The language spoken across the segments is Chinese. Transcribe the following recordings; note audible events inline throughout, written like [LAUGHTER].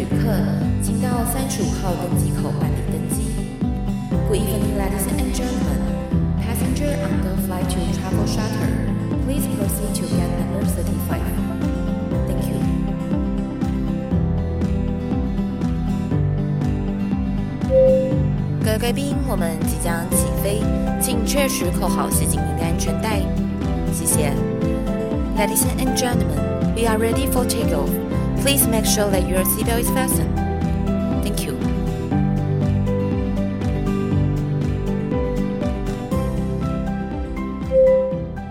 旅客，请到三十五号登机口办理登机。Good evening, ladies and gentlemen. Passenger on the flight to Travel Charter, please proceed to gate number thirty-five. Thank you. 各位贵宾，我们即将起飞，请确实扣好系紧您的安全带。谢谢。Ladies and gentlemen, we are ready for takeoff. Please make sure that your seatbelt is fastened.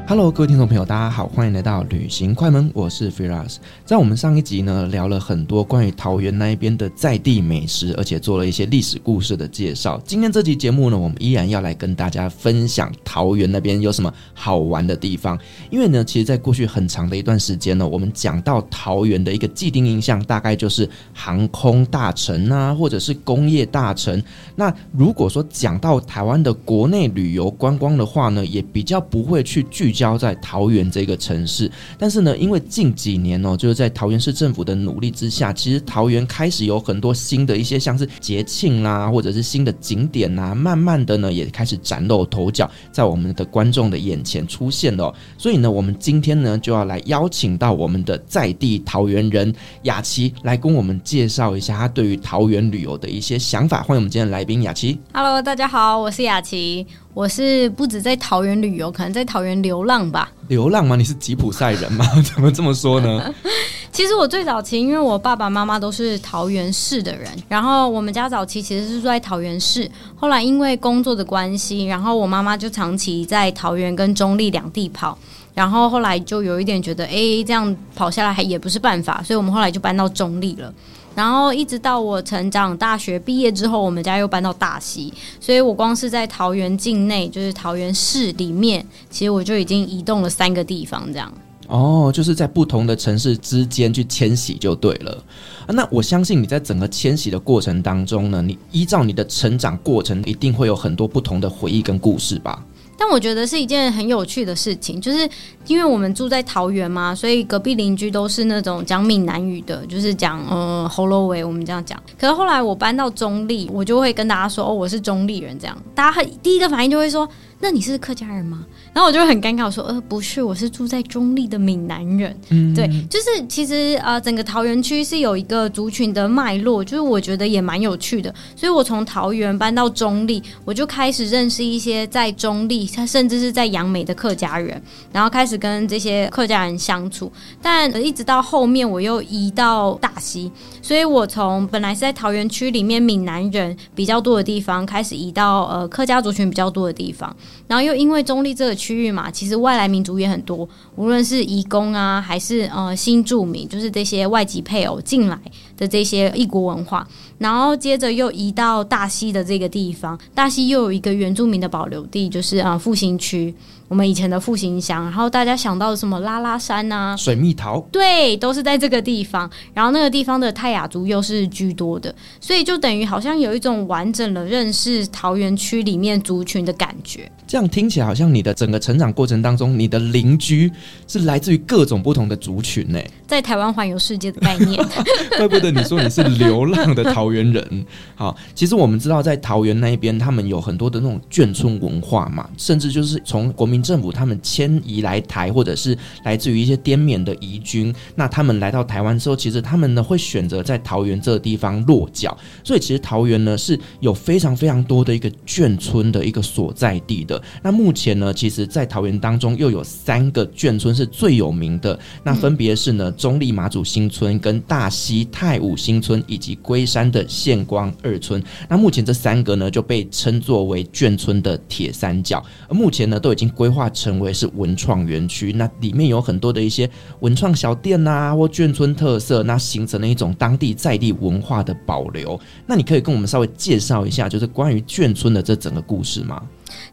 Hello，各位听众朋友，大家好，欢迎来到旅行快门，我是 Firas。在我们上一集呢，聊了很多关于桃园那一边的在地美食，而且做了一些历史故事的介绍。今天这集节目呢，我们依然要来跟大家分享桃园那边有什么好玩的地方。因为呢，其实，在过去很长的一段时间呢，我们讲到桃园的一个既定印象，大概就是航空大城啊，或者是工业大城。那如果说讲到台湾的国内旅游观光的话呢，也比较不会去聚焦在桃园这个城市，但是呢，因为近几年哦，就是在桃园市政府的努力之下，其实桃园开始有很多新的一些像是节庆啦，或者是新的景点呐，慢慢的呢，也开始崭露头角，在我们的观众的眼前出现了。所以呢，我们今天呢，就要来邀请到我们的在地桃园人雅琪来跟我们介绍一下他对于桃园旅游的一些想法。欢迎我们今天来宾雅琪。Hello，大家好，我是雅琪。我是不止在桃园旅游，可能在桃园流浪吧。流浪吗？你是吉普赛人吗？[LAUGHS] 怎么这么说呢？[LAUGHS] 其实我最早期，因为我爸爸妈妈都是桃园市的人，然后我们家早期其实是住在桃园市。后来因为工作的关系，然后我妈妈就长期在桃园跟中立两地跑，然后后来就有一点觉得，哎，这样跑下来还也不是办法，所以我们后来就搬到中立了。然后一直到我成长、大学毕业之后，我们家又搬到大溪，所以我光是在桃园境内，就是桃园市里面，其实我就已经移动了三个地方，这样。哦，就是在不同的城市之间去迁徙就对了。那我相信你在整个迁徙的过程当中呢，你依照你的成长过程，一定会有很多不同的回忆跟故事吧？但我觉得是一件很有趣的事情，就是因为我们住在桃园嘛，所以隔壁邻居都是那种讲闽南语的，就是讲呃喉咙喂，我们这样讲。可是后来我搬到中立，我就会跟大家说哦，我是中立人，这样大家第一个反应就会说，那你是客家人吗？然后我就很尴尬，我说呃不是，我是住在中立的闽南人。嗯，对，就是其实呃整个桃园区是有一个族群的脉络，就是我觉得也蛮有趣的。所以我从桃园搬到中立，我就开始认识一些在中立，他甚至是在杨梅的客家人，然后开始跟这些客家人相处。但一直到后面我又移到大溪，所以我从本来是在桃园区里面闽南人比较多的地方，开始移到呃客家族群比较多的地方，然后又因为中立这个区域嘛，其实外来民族也很多，无论是移工啊，还是呃新住民，就是这些外籍配偶进来的这些异国文化，然后接着又移到大溪的这个地方，大溪又有一个原住民的保留地，就是啊复兴区。我们以前的复兴乡，然后大家想到什么拉拉山呐、啊、水蜜桃，对，都是在这个地方。然后那个地方的泰雅族又是居多的，所以就等于好像有一种完整的认识桃园区里面族群的感觉。这样听起来好像你的整个成长过程当中，你的邻居是来自于各种不同的族群呢。在台湾环游世界的概念，[LAUGHS] 怪不得你说你是流浪的桃园人。好，其实我们知道在桃园那一边，他们有很多的那种眷村文化嘛，甚至就是从国民。政府他们迁移来台，或者是来自于一些滇缅的移军，那他们来到台湾之后，其实他们呢会选择在桃园这个地方落脚，所以其实桃园呢是有非常非常多的一个眷村的一个所在地的。那目前呢，其实，在桃园当中又有三个眷村是最有名的，那分别是呢中立马祖新村、跟大溪太武新村以及龟山的县光二村。那目前这三个呢就被称作为眷村的铁三角，而目前呢都已经规。化成为是文创园区，那里面有很多的一些文创小店啊，或眷村特色，那形成了一种当地在地文化的保留。那你可以跟我们稍微介绍一下，就是关于眷村的这整个故事吗？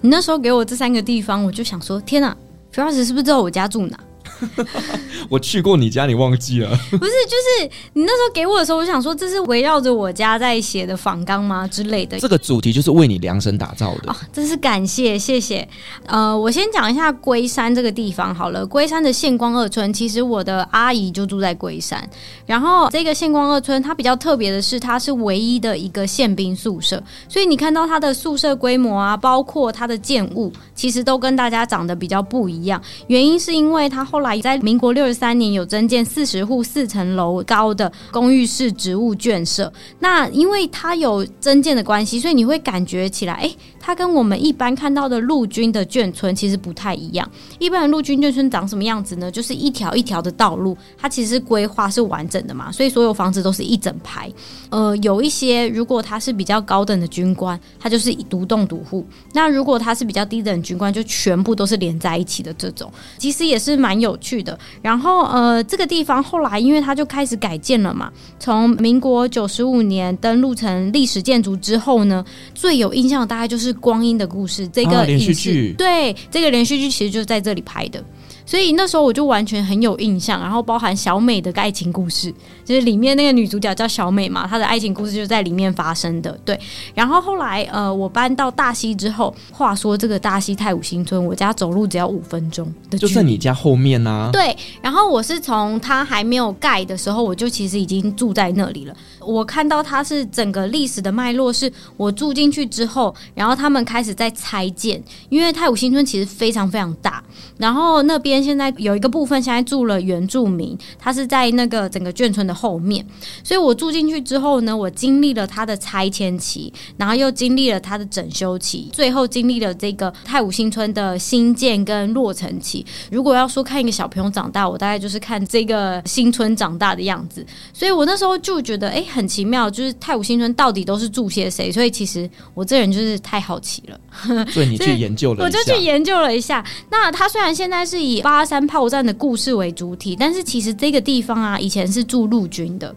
你那时候给我这三个地方，我就想说，天哪，主要是是不是知道我家住哪？[LAUGHS] 我去过你家，你忘记了？[LAUGHS] 不是，就是你那时候给我的时候，我想说这是围绕着我家在写的仿纲吗之类的？这个主题就是为你量身打造的。哦，真是感谢，谢谢。呃，我先讲一下龟山这个地方好了。龟山的县光二村，其实我的阿姨就住在龟山。然后这个县光二村，它比较特别的是，它是唯一的一个宪兵宿舍。所以你看到它的宿舍规模啊，包括它的建物，其实都跟大家长得比较不一样。原因是因为它后来在民国六十三年有增建四十户四层楼高的公寓式植物圈舍。那因为它有增建的关系，所以你会感觉起来，哎，它跟我们一般看到的陆军的眷村其实不太一样。一般的陆军眷村长什么样子呢？就是一条一条的道路，它其实规划是完整的嘛，所以所有房子都是一整排。呃，有一些如果他是比较高等的军官，他就是独栋独户；那如果他是比较低等军官，就全部都是连在一起的这种。其实也是蛮有趣的。然后呃，这个地方后来因为它就开始改建了嘛，从民国九十五年登录成历史建筑之后呢，最有印象的大概就是《光阴的故事》这个连续剧。对，这个连续剧其实就是在这里拍的。所以那时候我就完全很有印象，然后包含小美的爱情故事，就是里面那个女主角叫小美嘛，她的爱情故事就在里面发生的。对，然后后来呃，我搬到大溪之后，话说这个大溪太武新村，我家走路只要五分钟的就在你家后面呢、啊。对，然后我是从它还没有盖的时候，我就其实已经住在那里了。我看到它是整个历史的脉络，是我住进去之后，然后他们开始在拆建，因为太武新村其实非常非常大，然后那边。现在有一个部分现在住了原住民，他是在那个整个眷村的后面，所以我住进去之后呢，我经历了他的拆迁期，然后又经历了他的整修期，最后经历了这个太武新村的新建跟落成期。如果要说看一个小朋友长大，我大概就是看这个新村长大的样子。所以我那时候就觉得，哎，很奇妙，就是太武新村到底都是住些谁？所以其实我这人就是太好奇了，[LAUGHS] 所以你去研究了，我就去研究了一下。那他虽然现在是以八三炮战的故事为主体，但是其实这个地方啊，以前是住陆军的。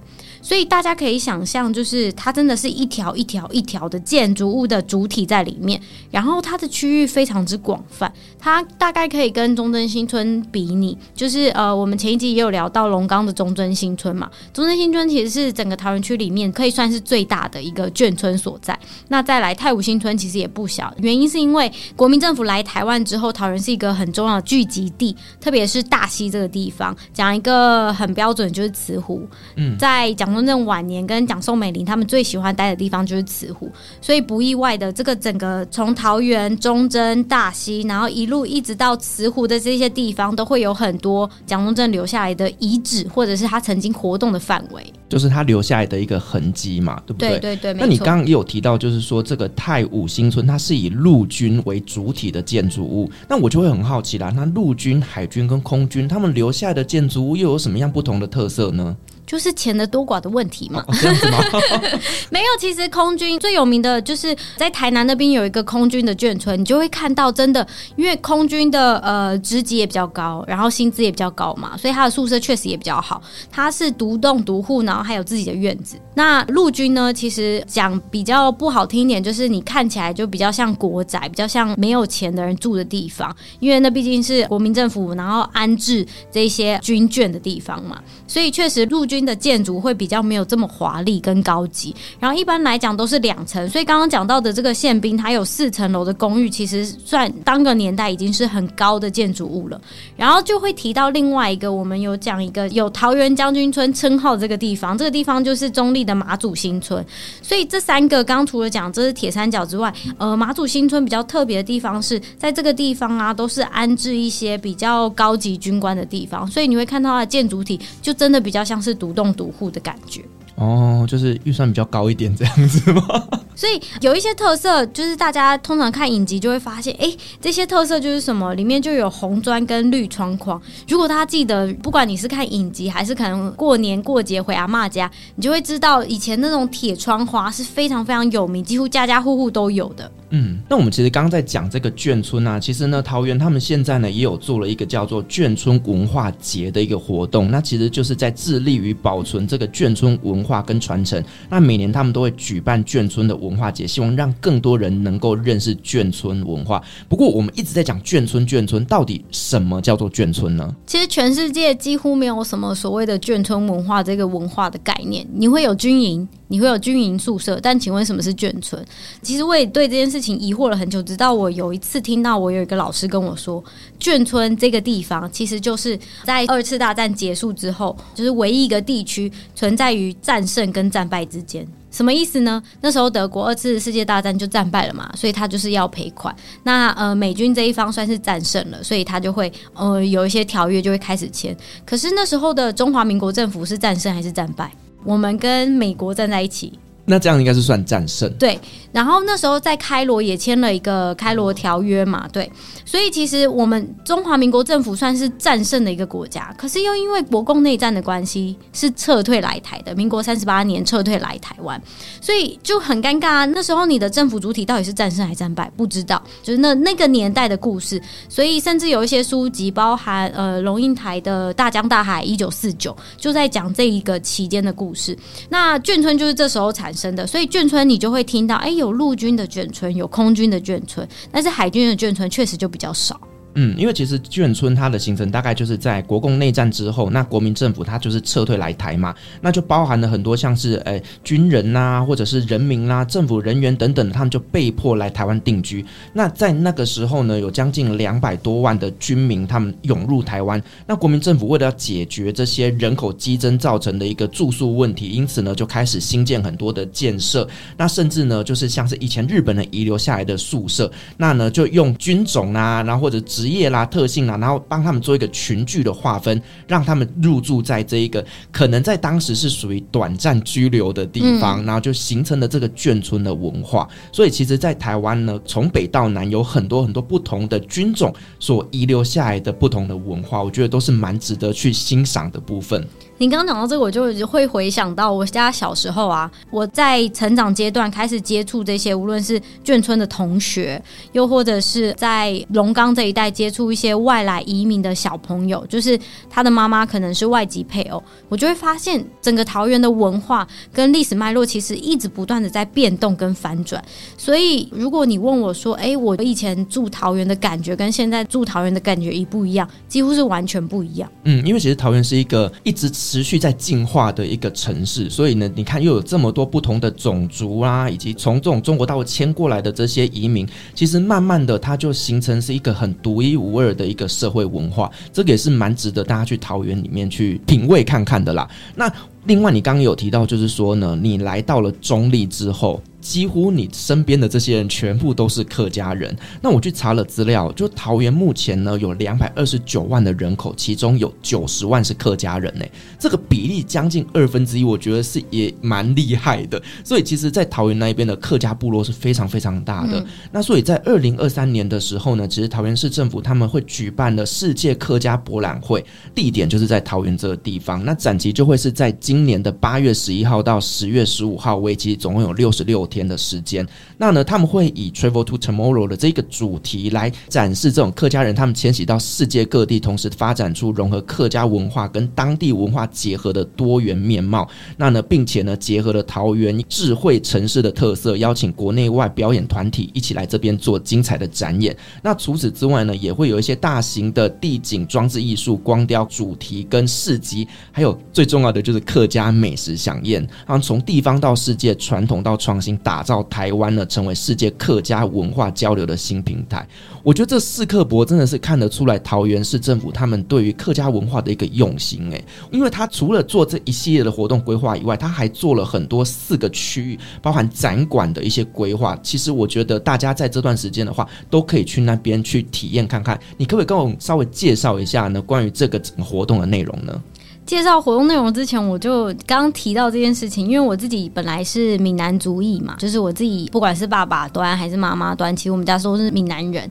所以大家可以想象，就是它真的是一条一条一条的建筑物的主体在里面，然后它的区域非常之广泛，它大概可以跟中正新村比拟，就是呃，我们前一集也有聊到龙岗的中正新村嘛，中正新村其实是整个桃园区里面可以算是最大的一个眷村所在。那再来太武新村其实也不小，原因是因为国民政府来台湾之后，桃园是一个很重要的聚集地，特别是大溪这个地方，讲一个很标准就是慈湖，嗯，在讲。蒋中正晚年跟蒋宋美龄他们最喜欢待的地方就是慈湖，所以不意外的，这个整个从桃园、中贞、大溪，然后一路一直到慈湖的这些地方，都会有很多蒋中正留下来的遗址，或者是他曾经活动的范围，就是他留下来的一个痕迹嘛，对不对？对对对。那你刚刚也有提到，就是说这个太武新村，它是以陆军为主体的建筑物，那我就会很好奇啦，那陆军、海军跟空军他们留下来的建筑物又有什么样不同的特色呢？就是钱的多寡的问题嘛。哦，这样子吗？[LAUGHS] 没有，其实空军最有名的就是在台南那边有一个空军的眷村，你就会看到真的，因为空军的呃职级也比较高，然后薪资也比较高嘛，所以他的宿舍确实也比较好。他是独栋独户，然后还有自己的院子。那陆军呢，其实讲比较不好听一点，就是你看起来就比较像国宅，比较像没有钱的人住的地方，因为那毕竟是国民政府然后安置这些军眷的地方嘛，所以确实陆军。的建筑会比较没有这么华丽跟高级，然后一般来讲都是两层，所以刚刚讲到的这个宪兵，它有四层楼的公寓，其实算当个年代已经是很高的建筑物了。然后就会提到另外一个，我们有讲一个有桃园将军村称号这个地方，这个地方就是中立的马祖新村。所以这三个刚刚除了讲这是铁三角之外，呃，马祖新村比较特别的地方是在这个地方啊，都是安置一些比较高级军官的地方，所以你会看到它的建筑体就真的比较像是独。独栋独户的感觉。哦，就是预算比较高一点这样子吗？[LAUGHS] 所以有一些特色，就是大家通常看影集就会发现，哎，这些特色就是什么？里面就有红砖跟绿窗框。如果大家记得，不管你是看影集，还是可能过年过节回阿妈家，你就会知道以前那种铁窗花是非常非常有名，几乎家家户户都有的。嗯，那我们其实刚刚在讲这个眷村啊，其实呢，桃园他们现在呢也有做了一个叫做眷村文化节的一个活动，那其实就是在致力于保存这个眷村文化化跟传承。那每年他们都会举办眷村的文化节，希望让更多人能够认识眷村文化。不过我们一直在讲眷村，眷村到底什么叫做眷村呢？其实全世界几乎没有什么所谓的眷村文化这个文化的概念。你会有军营。你会有军营宿舍，但请问什么是眷村？其实我也对这件事情疑惑了很久，直到我有一次听到我有一个老师跟我说，眷村这个地方其实就是在二次大战结束之后，就是唯一一个地区存在于战胜跟战败之间。什么意思呢？那时候德国二次世界大战就战败了嘛，所以他就是要赔款。那呃美军这一方算是战胜了，所以他就会呃有一些条约就会开始签。可是那时候的中华民国政府是战胜还是战败？我们跟美国站在一起，那这样应该是算战胜。对。然后那时候在开罗也签了一个开罗条约嘛，对，所以其实我们中华民国政府算是战胜的一个国家，可是又因为国共内战的关系是撤退来台的，民国三十八年撤退来台湾，所以就很尴尬啊。那时候你的政府主体到底是战胜还是战败？不知道，就是那那个年代的故事，所以甚至有一些书籍，包含呃龙应台的《大江大海一九四九》，就在讲这一个期间的故事。那眷村就是这时候产生的，所以眷村你就会听到，哎。有陆军的眷村，有空军的眷村，但是海军的眷村确实就比较少。嗯，因为其实眷村它的形成大概就是在国共内战之后，那国民政府它就是撤退来台嘛，那就包含了很多像是诶、军人呐、或者是人民啦、政府人员等等，他们就被迫来台湾定居。那在那个时候呢，有将近两百多万的军民他们涌入台湾，那国民政府为了要解决这些人口激增造成的一个住宿问题，因此呢就开始兴建很多的建设，那甚至呢就是像是以前日本人遗留下来的宿舍，那呢就用军种啊，然后或者职业啦、特性啦，然后帮他们做一个群聚的划分，让他们入住在这一个可能在当时是属于短暂居留的地方，然后就形成了这个眷村的文化。所以，其实，在台湾呢，从北到南有很多很多不同的军种所遗留下来的不同的文化，我觉得都是蛮值得去欣赏的部分。你刚刚讲到这个，我就会回想到我家小时候啊，我在成长阶段开始接触这些，无论是眷村的同学，又或者是在龙岗这一带接触一些外来移民的小朋友，就是他的妈妈可能是外籍配偶，我就会发现整个桃园的文化跟历史脉络其实一直不断的在变动跟反转。所以，如果你问我说，哎，我以前住桃园的感觉跟现在住桃园的感觉一不一样？几乎是完全不一样。嗯，因为其实桃园是一个一直。持续在进化的一个城市，所以呢，你看又有这么多不同的种族啊，以及从这种中国大陆迁过来的这些移民，其实慢慢的它就形成是一个很独一无二的一个社会文化，这个也是蛮值得大家去桃园里面去品味看看的啦。那另外，你刚刚有提到，就是说呢，你来到了中立之后。几乎你身边的这些人全部都是客家人。那我去查了资料，就桃园目前呢有两百二十九万的人口，其中有九十万是客家人呢。这个比例将近二分之一，我觉得是也蛮厉害的。所以其实，在桃园那一边的客家部落是非常非常大的。那所以在二零二三年的时候呢，其实桃园市政府他们会举办了世界客家博览会，地点就是在桃园这个地方。那展期就会是在今年的八月十一号到十月十五号，为期总共有六十六天的时间，那呢，他们会以 Travel to Tomorrow 的这个主题来展示这种客家人他们迁徙到世界各地，同时发展出融合客家文化跟当地文化结合的多元面貌。那呢，并且呢，结合了桃园智慧城市的特色，邀请国内外表演团体一起来这边做精彩的展演。那除此之外呢，也会有一些大型的地景装置艺术、光雕主题跟市集，还有最重要的就是客家美食饗宴。然后从地方到世界，传统到创新。打造台湾呢，成为世界客家文化交流的新平台。我觉得这四客博真的是看得出来桃园市政府他们对于客家文化的一个用心诶，因为他除了做这一系列的活动规划以外，他还做了很多四个区域，包含展馆的一些规划。其实我觉得大家在这段时间的话，都可以去那边去体验看看。你可不可以跟我稍微介绍一下呢？关于这个整个活动的内容呢？介绍活动内容之前，我就刚提到这件事情，因为我自己本来是闽南族裔嘛，就是我自己不管是爸爸端还是妈妈端，其实我们家都是闽南人。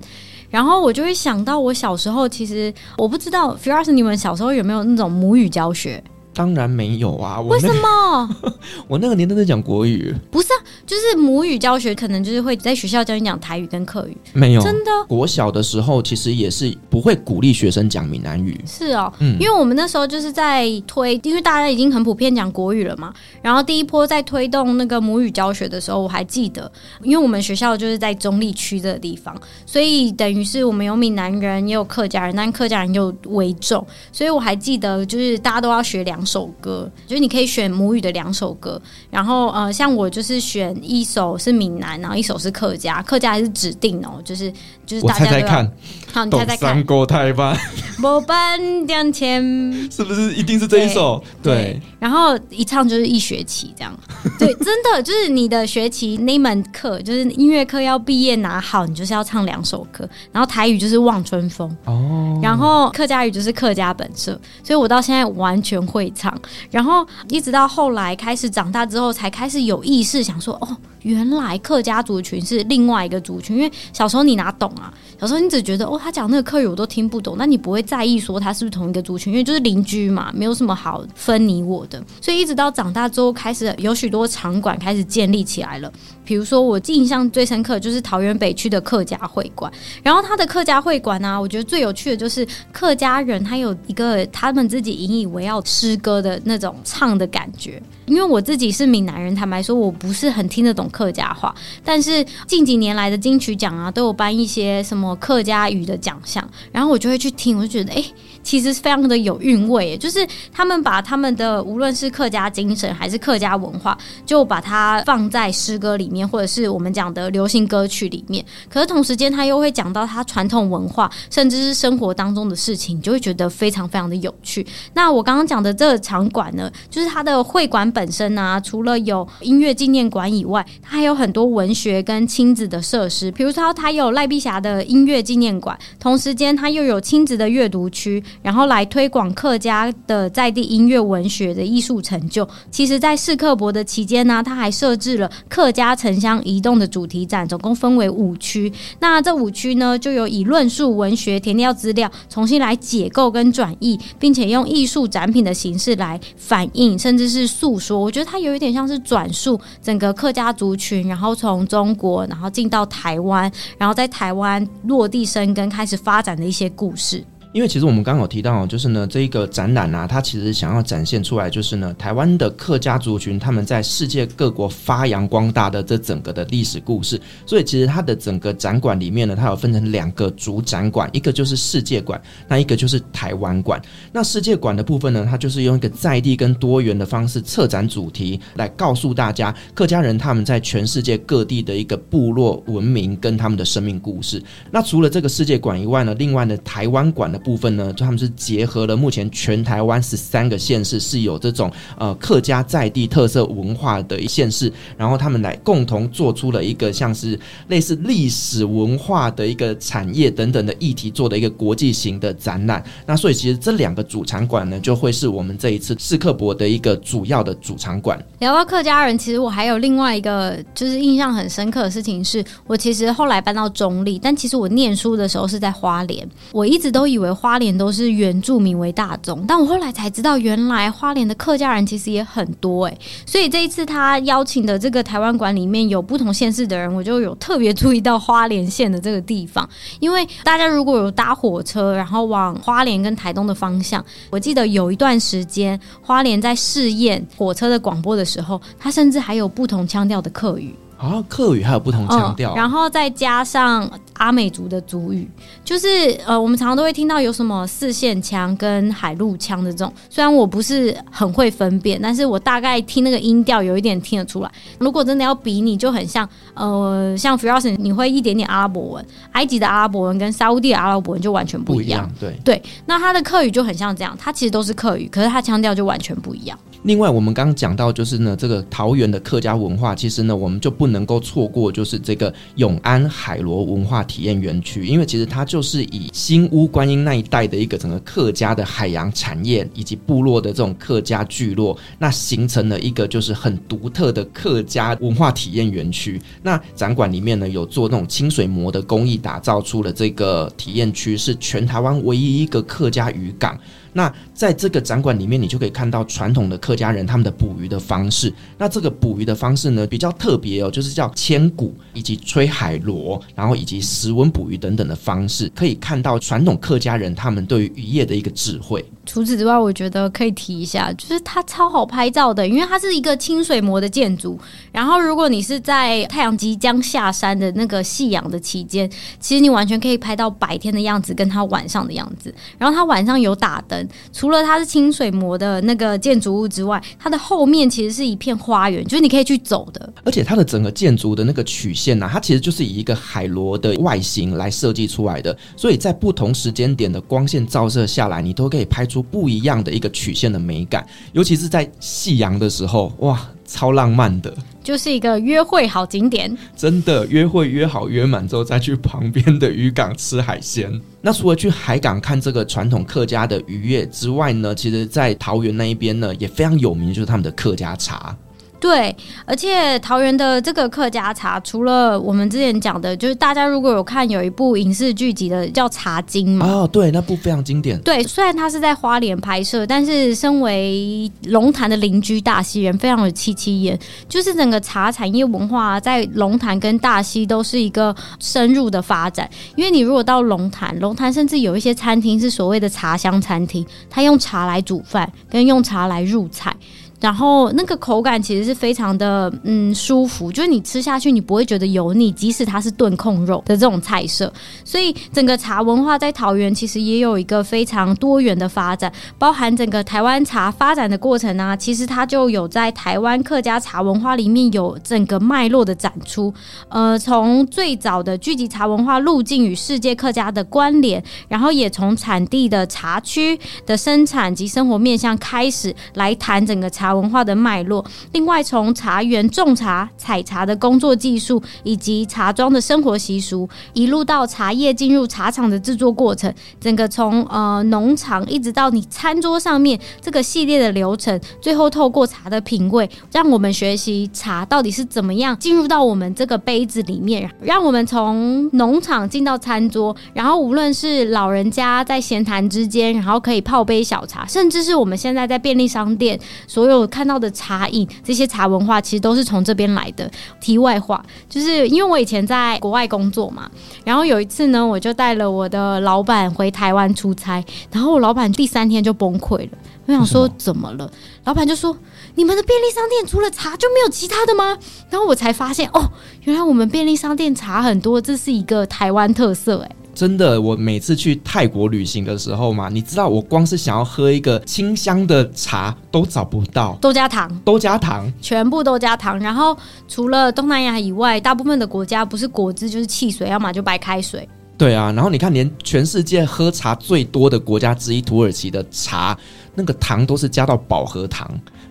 然后我就会想到，我小时候其实我不知道，Firas 你们小时候有没有那种母语教学？当然没有啊！我为什么？[LAUGHS] 我那个年代在讲国语，不是啊，就是母语教学，可能就是会在学校教你讲台语跟客语。没有，真的。国小的时候其实也是不不会鼓励学生讲闽南语。是哦，嗯，因为我们那时候就是在推，因为大家已经很普遍讲国语了嘛。然后第一波在推动那个母语教学的时候，我还记得，因为我们学校就是在中立区这个地方，所以等于是我们有闽南人，也有客家人，但客家人又为重，所以我还记得，就是大家都要学两首歌，就是你可以选母语的两首歌。然后呃，像我就是选一首是闽南，然后一首是客家，客家还是指定哦，就是就是大家我猜猜看，好，你猜猜看，国台湾，我半点钱，[LAUGHS] 是不是一定是这一首？对，然后一唱就是一学期这样，[LAUGHS] 对，真的就是你的学期那门课就是音乐课要毕业拿好，你就是要唱两首歌，然后台语就是望春风哦，然后客家语就是客家本色，所以我到现在完全会唱，然后一直到后来开始长大之后，才开始有意识想说哦。原来客家族群是另外一个族群，因为小时候你哪懂啊？小时候你只觉得哦，他讲那个客语我都听不懂，那你不会在意说他是不是同一个族群，因为就是邻居嘛，没有什么好分你我的。所以一直到长大之后，开始有许多场馆开始建立起来了。比如说我印象最深刻就是桃园北区的客家会馆，然后他的客家会馆呢、啊，我觉得最有趣的就是客家人他有一个他们自己引以为傲诗歌的那种唱的感觉。因为我自己是闽南人，坦白说我不是很听得懂客家话，但是近几年来的金曲奖啊，都有颁一些什么客家语的奖项，然后我就会去听，我就觉得哎。其实非常的有韵味，就是他们把他们的无论是客家精神还是客家文化，就把它放在诗歌里面，或者是我们讲的流行歌曲里面。可是同时间，他又会讲到他传统文化，甚至是生活当中的事情，就会觉得非常非常的有趣。那我刚刚讲的这个场馆呢，就是它的会馆本身啊，除了有音乐纪念馆以外，它还有很多文学跟亲子的设施，比如说它有赖碧霞的音乐纪念馆，同时间它又有亲子的阅读区。然后来推广客家的在地音乐、文学的艺术成就。其实，在世客博的期间呢，他还设置了客家城乡移动的主题展，总共分为五区。那这五区呢，就有以论述、文学、填料资料，重新来解构跟转译，并且用艺术展品的形式来反映，甚至是诉说。我觉得它有一点像是转述整个客家族群，然后从中国，然后进到台湾，然后在台湾落地生根，开始发展的一些故事。因为其实我们刚刚有提到，就是呢，这一个展览啊，它其实想要展现出来，就是呢，台湾的客家族群他们在世界各国发扬光大的这整个的历史故事。所以其实它的整个展馆里面呢，它有分成两个主展馆，一个就是世界馆，那一个就是台湾馆。那世界馆的部分呢，它就是用一个在地跟多元的方式策展主题，来告诉大家客家人他们在全世界各地的一个部落文明跟他们的生命故事。那除了这个世界馆以外呢，另外呢，台湾馆的部分呢，就他们是结合了目前全台湾十三个县市是有这种呃客家在地特色文化的一县市，然后他们来共同做出了一个像是类似历史文化的一个产业等等的议题做的一个国际型的展览。那所以其实这两个主场馆呢，就会是我们这一次世客博的一个主要的主场馆。聊到客家人，其实我还有另外一个就是印象很深刻的事情是，我其实后来搬到中坜，但其实我念书的时候是在花莲，我一直都以为花莲都是原住民为大宗，但我后来才知道，原来花莲的客家人其实也很多哎、所以这一次他邀请的这个台湾馆里面有不同县市的人，我就有特别注意到花莲县的这个地方。因为大家如果有搭火车，然后往花莲跟台东的方向，我记得有一段时间花莲在试验火车的广播的时候，他甚至还有不同腔调的客语。啊，客语还有不同腔调，嗯，然后再加上阿美族的族语，就是呃，我们常常都会听到有什么四线腔跟海陆腔的这种，虽然我不是很会分辨，但是我大概听那个音调有一点听得出来。如果真的要比你，就很像呃，像 Frozen，你会一点点阿拉伯文，埃及的阿拉伯文跟沙乌地的阿拉伯文就完全不一样。一样，对对，那他的客语就很像这样，他其实都是客语，可是他腔调就完全不一样。另外，我们刚刚讲到，就是呢，这个桃园的客家文化，其实呢，我们就不能够错过，就是这个永安海螺文化体验园区，因为其实它就是以新屋观音那一带的一个整个客家的海洋产业以及部落的这种客家聚落，那形成了一个就是很独特的客家文化体验园区。那展馆里面呢，有做那种清水模的工艺，打造出了这个体验区，是全台湾唯一一个客家渔港。那在这个展馆里面，你就可以看到传统的客家人他们的捕鱼的方式。那这个捕鱼的方式呢，比较特别哦，就是叫千鼓以及吹海螺，然后以及石纹捕鱼等等的方式，可以看到传统客家人他们对于渔业的一个智慧。除此之外，我觉得可以提一下，就是它超好拍照的，因为它是一个清水模的建筑。然后，如果你是在太阳即将下山的那个夕阳的期间，其实你完全可以拍到白天的样子，跟它晚上的样子。然后它晚上有打灯，除除了它是清水模的那个建筑物之外，它的后面其实是一片花园，就是你可以去走的。而且它的整个建筑的那个曲线呢、它其实就是以一个海螺的外形来设计出来的，所以在不同时间点的光线照射下来，你都可以拍出。不一样的一个曲线的美感，尤其是在夕阳的时候，哇，超浪漫的，就是一个约会好景点。真的，约会约好约满之后，再去旁边的渔港吃海鲜。[LAUGHS] 那除了去海港看这个传统客家的渔业之外呢，其实，在桃园那一边呢，也非常有名，就是他们的客家茶。对，而且桃园的这个客家茶，除了我们之前讲的，就是大家如果有看有一部影视剧集的叫《茶经》嘛，哦，对，那部非常经典。对，虽然它是在花莲拍摄，但是身为龙潭的邻居大溪人，非常有戚戚焉。就是整个茶产业文化在龙潭跟大溪都是一个深入的发展。因为你如果到龙潭，龙潭甚至有一些餐厅是所谓的茶香餐厅，它用茶来煮饭，跟用茶来入菜。然后那个口感其实是非常的嗯舒服，就是你吃下去你不会觉得油腻，即使它是炖控肉的这种菜色。所以整个茶文化在桃园其实也有一个非常多元的发展，包含整个台湾茶发展的过程啊，其实它就有在台湾客家茶文化里面有整个脉络的展出。呃，从最早的聚集茶文化路径与世界客家的关联，然后也从产地的茶区的生产及生活面向开始来谈整个茶。茶文化的脉络，另外从茶园种茶、采茶的工作技术，以及茶庄的生活习俗，一路到茶叶进入茶厂的制作过程，整个从呃农场一直到你餐桌上面这个系列的流程，最后透过茶的品味，让我们学习茶到底是怎么样进入到我们这个杯子里面，让我们从农场进到餐桌，然后无论是老人家在闲谈之间，然后可以泡杯小茶，甚至是我们现在在便利商店所有。我看到的茶饮，这些茶文化其实都是从这边来的。题外话，就是因为我以前在国外工作嘛，然后有一次呢，我就带了我的老板回台湾出差，然后我老板第三天就崩溃了。我想说怎么了？老板就说：“你们的便利商店除了茶就没有其他的吗？”然后我才发现，哦，原来我们便利商店茶很多，这是一个台湾特色，哎。真的，我每次去泰国旅行的时候嘛，你知道，我光是想要喝一个清香的茶都找不到，都加糖，都加糖，全部都加糖。然后除了东南亚以外，大部分的国家不是果汁就是汽水，要么就白开水。对啊，然后你看，连全世界喝茶最多的国家之一土耳其的茶，那个糖都是加到饱和糖。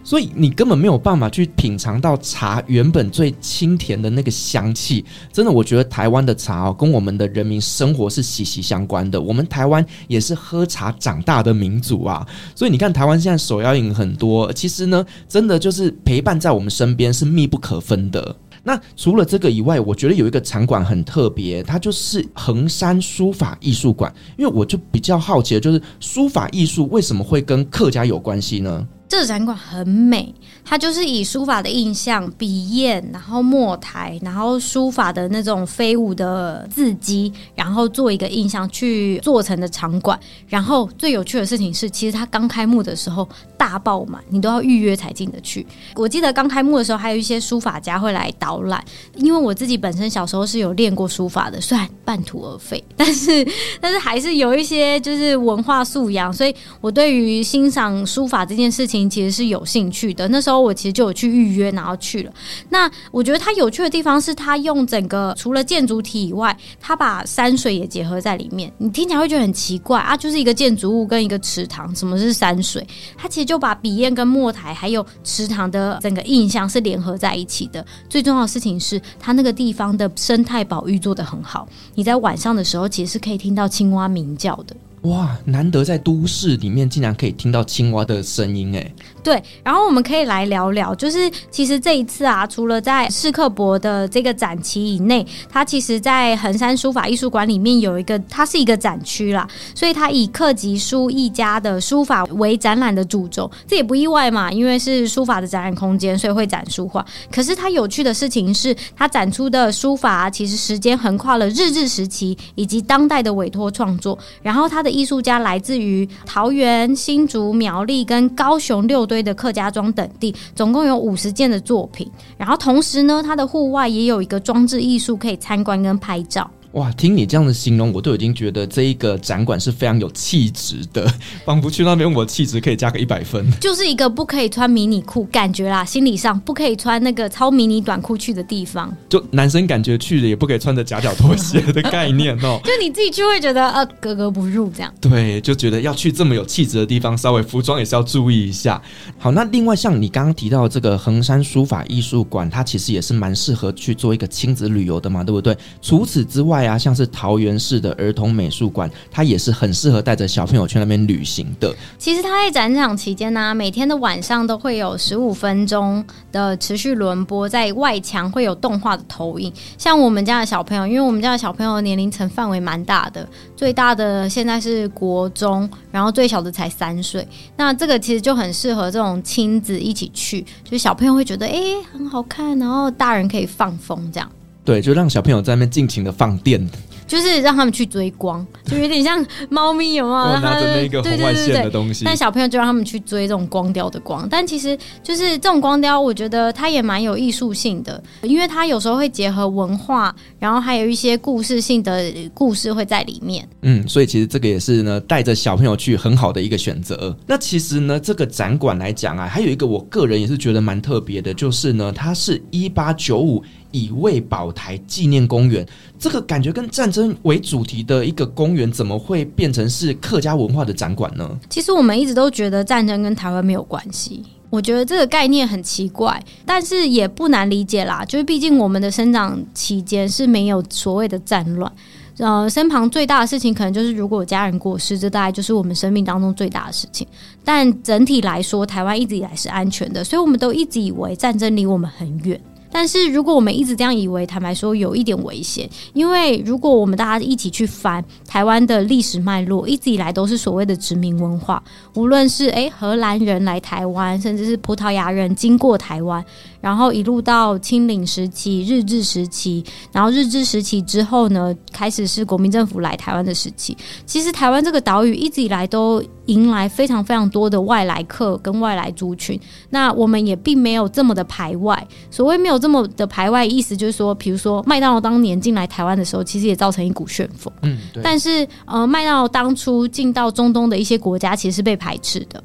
所以你根本没有办法去品尝到茶原本最清甜的那个香气。真的，我觉得台湾的茶哦，跟我们的人民生活是息息相关的。我们台湾也是喝茶长大的民族啊。所以你看，台湾现在手摇饮很多，其实呢，真的就是陪伴在我们身边是密不可分的。那除了这个以外，我觉得有一个场馆很特别，它就是衡山书法艺术馆。因为我就比较好奇的就是书法艺术为什么会跟客家有关系呢？这个展馆很美，它就是以书法的印象、笔砚，然后墨台，然后书法的那种飞舞的字迹，然后做一个印象去做成的场馆。然后最有趣的事情是，其实它刚开幕的时候大爆满，你都要预约才进得去。我记得刚开幕的时候，还有一些书法家会来导览。因为我自己本身小时候是有练过书法的，虽然半途而废，[LAUGHS] 但是但是还是有一些就是文化素养，所以我对于欣赏书法这件事情。其实是有兴趣的，那时候我其实就有去预约，然后去了。那我觉得它有趣的地方是，它用整个除了建筑体以外，它把山水也结合在里面。你听起来会觉得很奇怪啊，就是一个建筑物跟一个池塘，什么是山水？它其实就把笔砚跟墨台还有池塘的整个印象是联合在一起的。最重要的事情是，它那个地方的生态保育做得很好。你在晚上的时候，其实是可以听到青蛙鸣叫的。哇，难得在都市里面竟然可以听到青蛙的声音，哎，对。然后我们可以来聊聊，就是其实这一次啊，除了在史克博的这个展期以内，它其实在衡山书法艺术馆里面有一个，它是一个展区啦，所以它以克吉书艺家的书法为展览的主轴，这也不意外嘛，因为是书法的展览空间，所以会展书画。可是它有趣的事情是，它展出的书法，其实时间横跨了日治时期以及当代的委托创作，然后它的。艺术家来自于桃园、新竹、苗栗跟高雄六堆的客家庄等地，总共有五十件的作品。然后同时呢，它的户外也有一个装置艺术可以参观跟拍照。哇，听你这样的形容，我都已经觉得这一个展馆是非常有气质的，[LAUGHS] 仿佛去那边，我气质可以加个一百分。就是一个不可以穿迷你裤，感觉啦，心理上不可以穿那个超迷你短裤去的地方。就男生感觉去了也不可以穿着夹脚拖鞋的概念哦。[LAUGHS] 就你自己去会觉得呃格格不入这样。对，就觉得要去这么有气质的地方，稍微服装也是要注意一下。好，那另外像你刚刚提到的这个衡山书法艺术馆，它其实也是蛮适合去做一个亲子旅游的嘛，对不对？除此之外啊，像是桃园市的儿童美术馆，它也是很适合带着小朋友去那边旅行的。其实它在展场期间呢、每天的晚上都会有十五分钟的持续轮播，在外墙会有动画的投影。像我们家的小朋友，因为我们家的小朋友年龄层范围蛮大的，最大的现在是国中，然后最小的才三岁。那这个其实就很适合这种亲子一起去，就是小朋友会觉得哎、很好看，然后大人可以放风这样。对，就让小朋友在那边尽情的放电。就是让他们去追光，就有点像猫咪有没有？我拿着那个红外线的东西。但小朋友就让他们去追这种光雕的光，但其实就是这种光雕，我觉得它也蛮有艺术性的，因为它有时候会结合文化，然后还有一些故事性的故事会在里面。嗯，所以其实这个也是呢，带着小朋友去很好的一个选择。那其实呢，这个展馆来讲啊，还有一个我个人也是觉得蛮特别的，就是呢，它是一八九五。乙未保台纪念公园，这个感觉跟战争为主题的一个公园，怎么会变成是客家文化的展馆呢？其实我们一直都觉得战争跟台湾没有关系，我觉得这个概念很奇怪，但是也不难理解啦。就是毕竟我们的生长期间是没有所谓的战乱，呃，身旁最大的事情可能就是如果家人过世，这大概就是我们生命当中最大的事情。但整体来说，台湾一直以来是安全的，所以我们都一直以为战争离我们很远。但是，如果我们一直这样以为，坦白说有一点危险，因为如果我们大家一起去翻台湾的历史脉络，一直以来都是所谓的殖民文化，无论是诶荷兰人来台湾，甚至是葡萄牙人经过台湾。然后一路到清领时期、日治时期，然后日治时期之后呢，开始是国民政府来台湾的时期。其实台湾这个岛屿一直以来都迎来非常非常多的外来客跟外来族群。那我们也并没有这么的排外。所谓没有这么的排外，意思就是说，比如说麦当劳当年进来台湾的时候，其实也造成一股旋风。嗯，对。但是呃，麦当劳当初进到中东的一些国家，其实是被排斥的。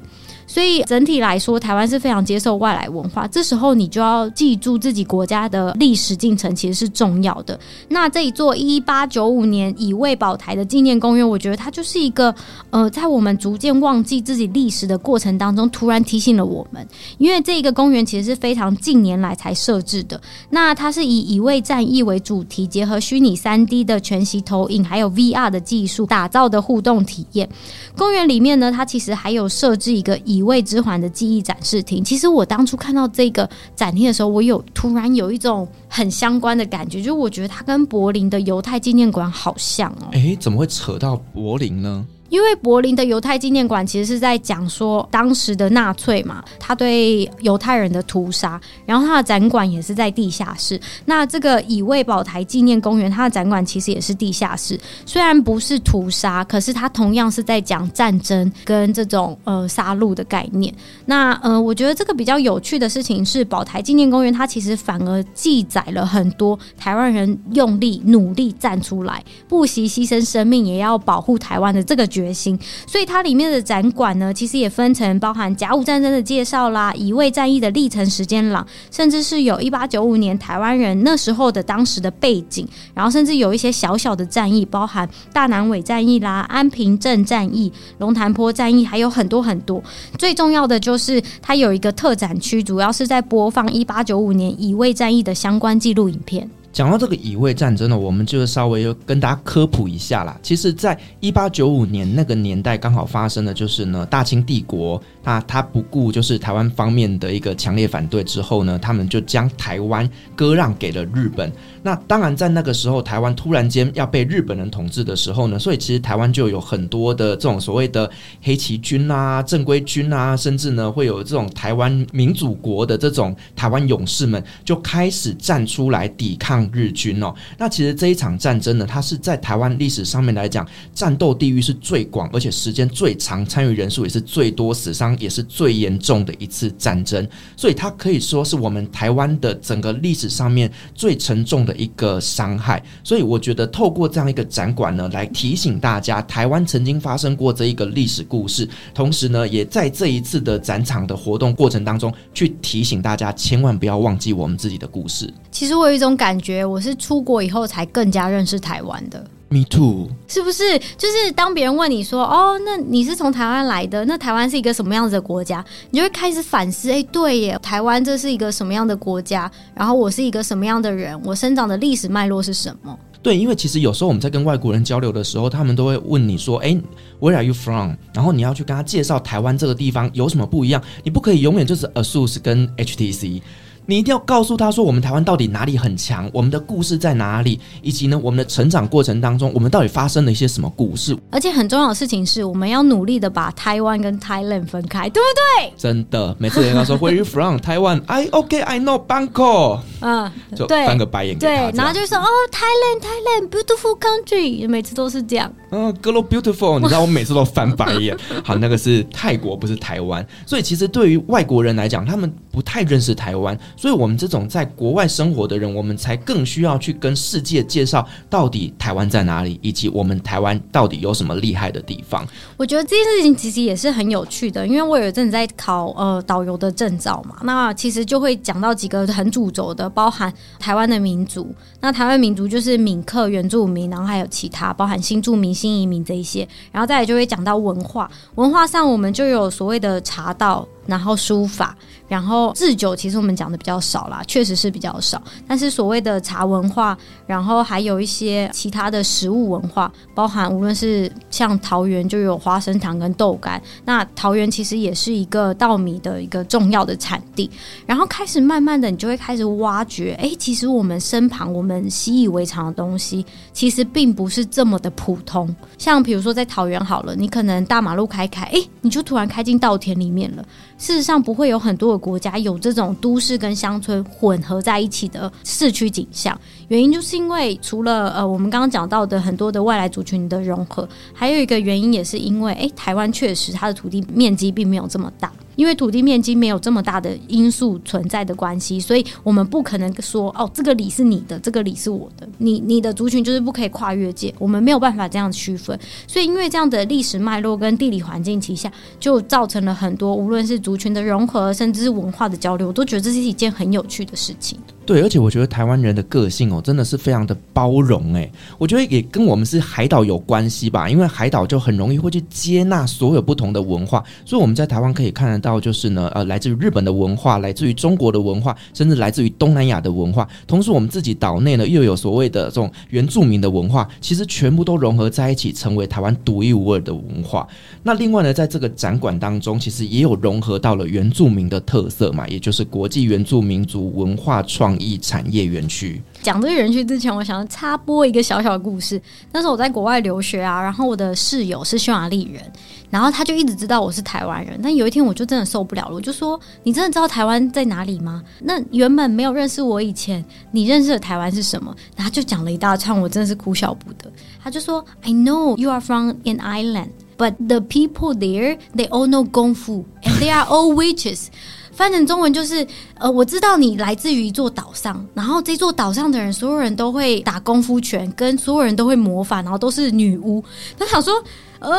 所以整体来说，台湾是非常接受外来文化。这时候你就要记住自己国家的历史进程，其实是重要的。那这一座一八九五年乙未保台的纪念公园，我觉得它就是一个呃，在我们逐渐忘记自己历史的过程当中，突然提醒了我们。因为这个公园其实是非常近年来才设置的。那它是以乙未战役为主题，结合虚拟三 D 的全息投影，还有 VR 的技术打造的互动体验。公园里面呢，它其实还有设置一个乙未之环的记忆展示厅。其实我当初看到这个展厅的时候，我有突然有一种很相关的感觉，就是我觉得它跟柏林的犹太纪念馆好像哦。诶，怎么会扯到柏林呢？因为柏林的犹太纪念馆其实是在讲说当时的纳粹嘛，他对犹太人的屠杀，然后他的展馆也是在地下室。那这个乙未保台纪念公园，它的展馆其实也是地下室，虽然不是屠杀，可是它同样是在讲战争跟这种呃杀戮的概念。那呃，我觉得这个比较有趣的事情是，保台纪念公园它其实反而记载了很多台湾人用力努力站出来，不惜牺牲生命也要保护台湾的这个决。决心，所以它里面的展馆呢，其实也分成包含甲午战争的介绍啦，乙未战役的历程时间廊，甚至是有一八九五年台湾人那时候的当时的背景，然后甚至有一些小小的战役，包含大南伪战役啦、安平镇战役、龙潭坡战役，还有很多很多。最重要的就是它有一个特展区，主要是在播放一八九五年乙未战役的相关纪录影片。讲到这个乙未战争呢，我们就稍微跟大家科普一下啦。其实，在一八九五年那个年代，刚好发生的就是呢，大清帝国，那他不顾就是台湾方面的一个强烈反对之后呢，他们就将台湾割让给了日本。那当然，在那个时候，台湾突然间要被日本人统治的时候呢，所以其实台湾就有很多的这种所谓的黑旗军啊、正规军啊，甚至呢会有这种台湾民主国的这种台湾勇士们，就开始站出来抵抗日军哦。那其实这一场战争呢，它是在台湾历史上面来讲，战斗地域是最广，而且时间最长，参与人数也是最多，死伤也是最严重的一次战争，所以它可以说是我们台湾的整个历史上面最沉重的。一个伤害，所以我觉得透过这样一个展馆呢，来提醒大家台湾曾经发生过这一个历史故事，同时呢，也在这一次的展场的活动过程当中，去提醒大家千万不要忘记我们自己的故事。其实我有一种感觉，我是出国以后才更加认识台湾的。Me too，是不是？就是当别人问你说：“哦，那你是从台湾来的？那台湾是一个什么样子的国家？”你就会开始反思：“哎，对耶，台湾这是一个什么样的国家？然后我是一个什么样的人？我生长的历史脉络是什么？”对，因为其实有时候我们在跟外国人交流的时候，他们都会问你说：“哎，Where are you from？” 然后你要去跟他介绍台湾这个地方有什么不一样。你不可以永远就是 ASUS 跟 HTC。你一定要告诉他说，我们台湾到底哪里很强，我们的故事在哪里，以及呢，我们的成长过程当中，我们到底发生了一些什么故事。而且很重要的事情是，我们要努力的把台湾跟 Thailand 分开，对不对？真的，每次人家说 Where are you from？台湾，I OK I know Bangkok。嗯，就翻个白眼给他。对，然后就说哦，Thailand，Thailand，beautiful country，每次都是这样。嗯，Girl beautiful，你知道我每次都翻白眼。好，那个是泰国，不是台湾。所以其实对于外国人来讲，他们不太认识台湾。所以，我们这种在国外生活的人，我们才更需要去跟世界介绍到底台湾在哪里，以及我们台湾到底有什么厉害的地方。我觉得这件事情其实也是很有趣的，因为我有一阵子在考呃导游的证照嘛，那其实就会讲到几个很主轴的，包含台湾的民族。那台湾民族就是闽客、原住民，然后还有其他，包含新住民、新移民这一些，然后再来就会讲到文化。文化上，我们就有所谓的茶道。然后书法，然后制酒，其实我们讲的比较少啦，确实是比较少。但是所谓的茶文化，然后还有一些其他的食物文化，包含无论是像桃园就有花生糖跟豆干，那桃园其实也是一个稻米的一个重要的产地。然后开始慢慢的，你就会开始挖掘，哎，其实我们身旁我们习以为常的东西，其实并不是这么的普通。像比如说在桃园好了，你可能大马路开开，哎，你就突然开进稻田里面了。事实上，不会有很多的国家有这种都市跟乡村混合在一起的市区景象。原因就是因为除了呃，我们刚刚讲到的很多的外来族群的融合，还有一个原因也是因为，诶，台湾确实它的土地面积并没有这么大。因为土地面积没有这么大的因素存在的关系，所以我们不可能说哦，这个里是你的，这个里是我的。你你的族群就是不可以跨越界，我们没有办法这样区分。所以因为这样的历史脉络跟地理环境旗下，就造成了很多无论是族群的融合，甚至是文化的交流，我都觉得这是一件很有趣的事情。对，而且我觉得台湾人的个性哦，真的是非常的包容诶。我觉得也跟我们是海岛有关系吧，因为海岛就很容易会去接纳所有不同的文化，所以我们在台湾可以看得到，就是呢，呃，来自于日本的文化，来自于中国的文化，甚至来自于东南亚的文化。同时，我们自己岛内呢，又有所谓的这种原住民的文化，其实全部都融合在一起，成为台湾独一无二的文化。那另外呢，在这个展馆当中，其实也有融合到了原住民的特色嘛，也就是国际原住民族文化创。创意产业园区。讲这个园区之前，我想要插播一个小小的故事。那时候我在国外留学啊，然后我的室友是匈牙利人，然后他就一直知道我是台湾人。但有一天我就真的受不了了，我就说：“你真的知道台湾在哪里吗？”那原本没有认识我以前，你认识的台湾是什么？然后就讲了一大串，我真的是哭笑不得。他就说：“I know you are from an island, but the people there they all know 功夫，and they are all witches。”翻成中文就是，呃，我知道你来自于一座岛上，然后这座岛上的人，所有人都会打功夫拳，跟所有人都会魔法，然后都是女巫。他想说，呃，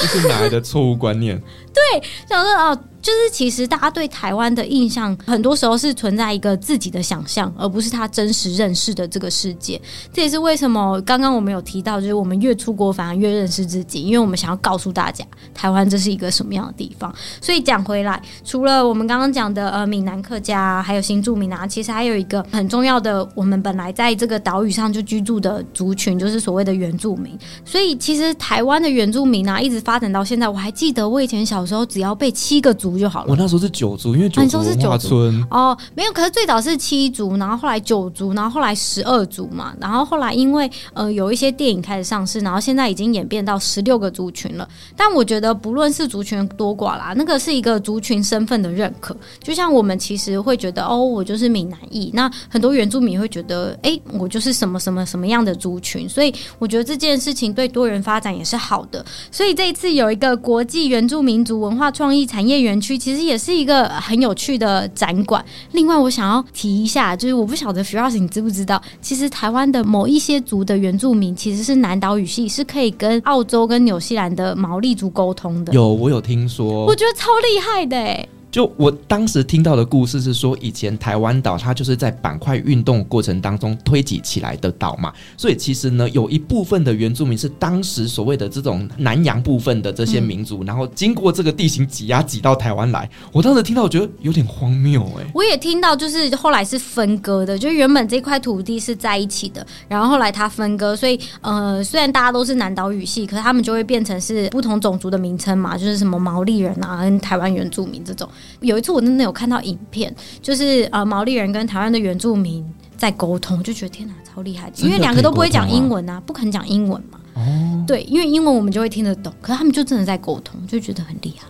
这是哪来的错误观念？对，想说啊。就是其实大家对台湾的印象，很多时候是存在一个自己的想象，而不是他真实认识的这个世界。这也是为什么刚刚我们有提到，就是我们越出国反而越认识自己，因为我们想要告诉大家，台湾这是一个什么样的地方。所以讲回来，除了我们刚刚讲的呃闽南客家，还有新住民啊，其实还有一个很重要的，我们本来在这个岛屿上就居住的族群，就是所谓的原住民。所以其实台湾的原住民啊，一直发展到现在，我还记得我以前小时候只要背七个族。就好了。我那时候是九族，因为九族是九村哦，没有。可是最早是七族，然后后来九族，然后后来十二族嘛。然后后来因为呃有一些电影开始上市，然后现在已经演变到十六个族群了。但我觉得不论是族群多寡啦，那个是一个族群身份的认可。就像我们其实会觉得哦，我就是闽南裔。那很多原住民会觉得，哎，我就是什么什么什么样的族群。所以我觉得这件事情对多元发展也是好的。所以这一次有一个国际原住民族文化创意产业园。区其实也是一个很有趣的展馆。另外，我想要提一下，就是我不晓得 Firas 你知不知道，其实台湾的某一些族的原住民其实是南岛语系，是可以跟澳洲跟纽西兰的毛利族沟通的。有，我有听说，我觉得超厉害的哎。就我当时听到的故事是说，以前台湾岛它就是在板块运动过程当中推挤起来的岛嘛，所以其实呢，有一部分的原住民是当时所谓的这种南洋部分的这些民族，然后经过这个地形挤压挤到台湾来。我当时听到，我觉得有点荒谬哎。我也听到，就是后来是分割的，就原本这块土地是在一起的，然后后来它分割，所以呃，虽然大家都是南岛语系，可是他们就会变成是不同种族的名称嘛，就是什么毛利人啊，跟台湾原住民这种。有一次我真的有看到影片，就是呃毛利人跟台湾的原住民在沟通，就觉得天哪，超厉害！因为两个都不会讲英文啊，不肯讲英文嘛。哦，对，因为英文我们就会听得懂，可是他们就真的在沟通，就觉得很厉害。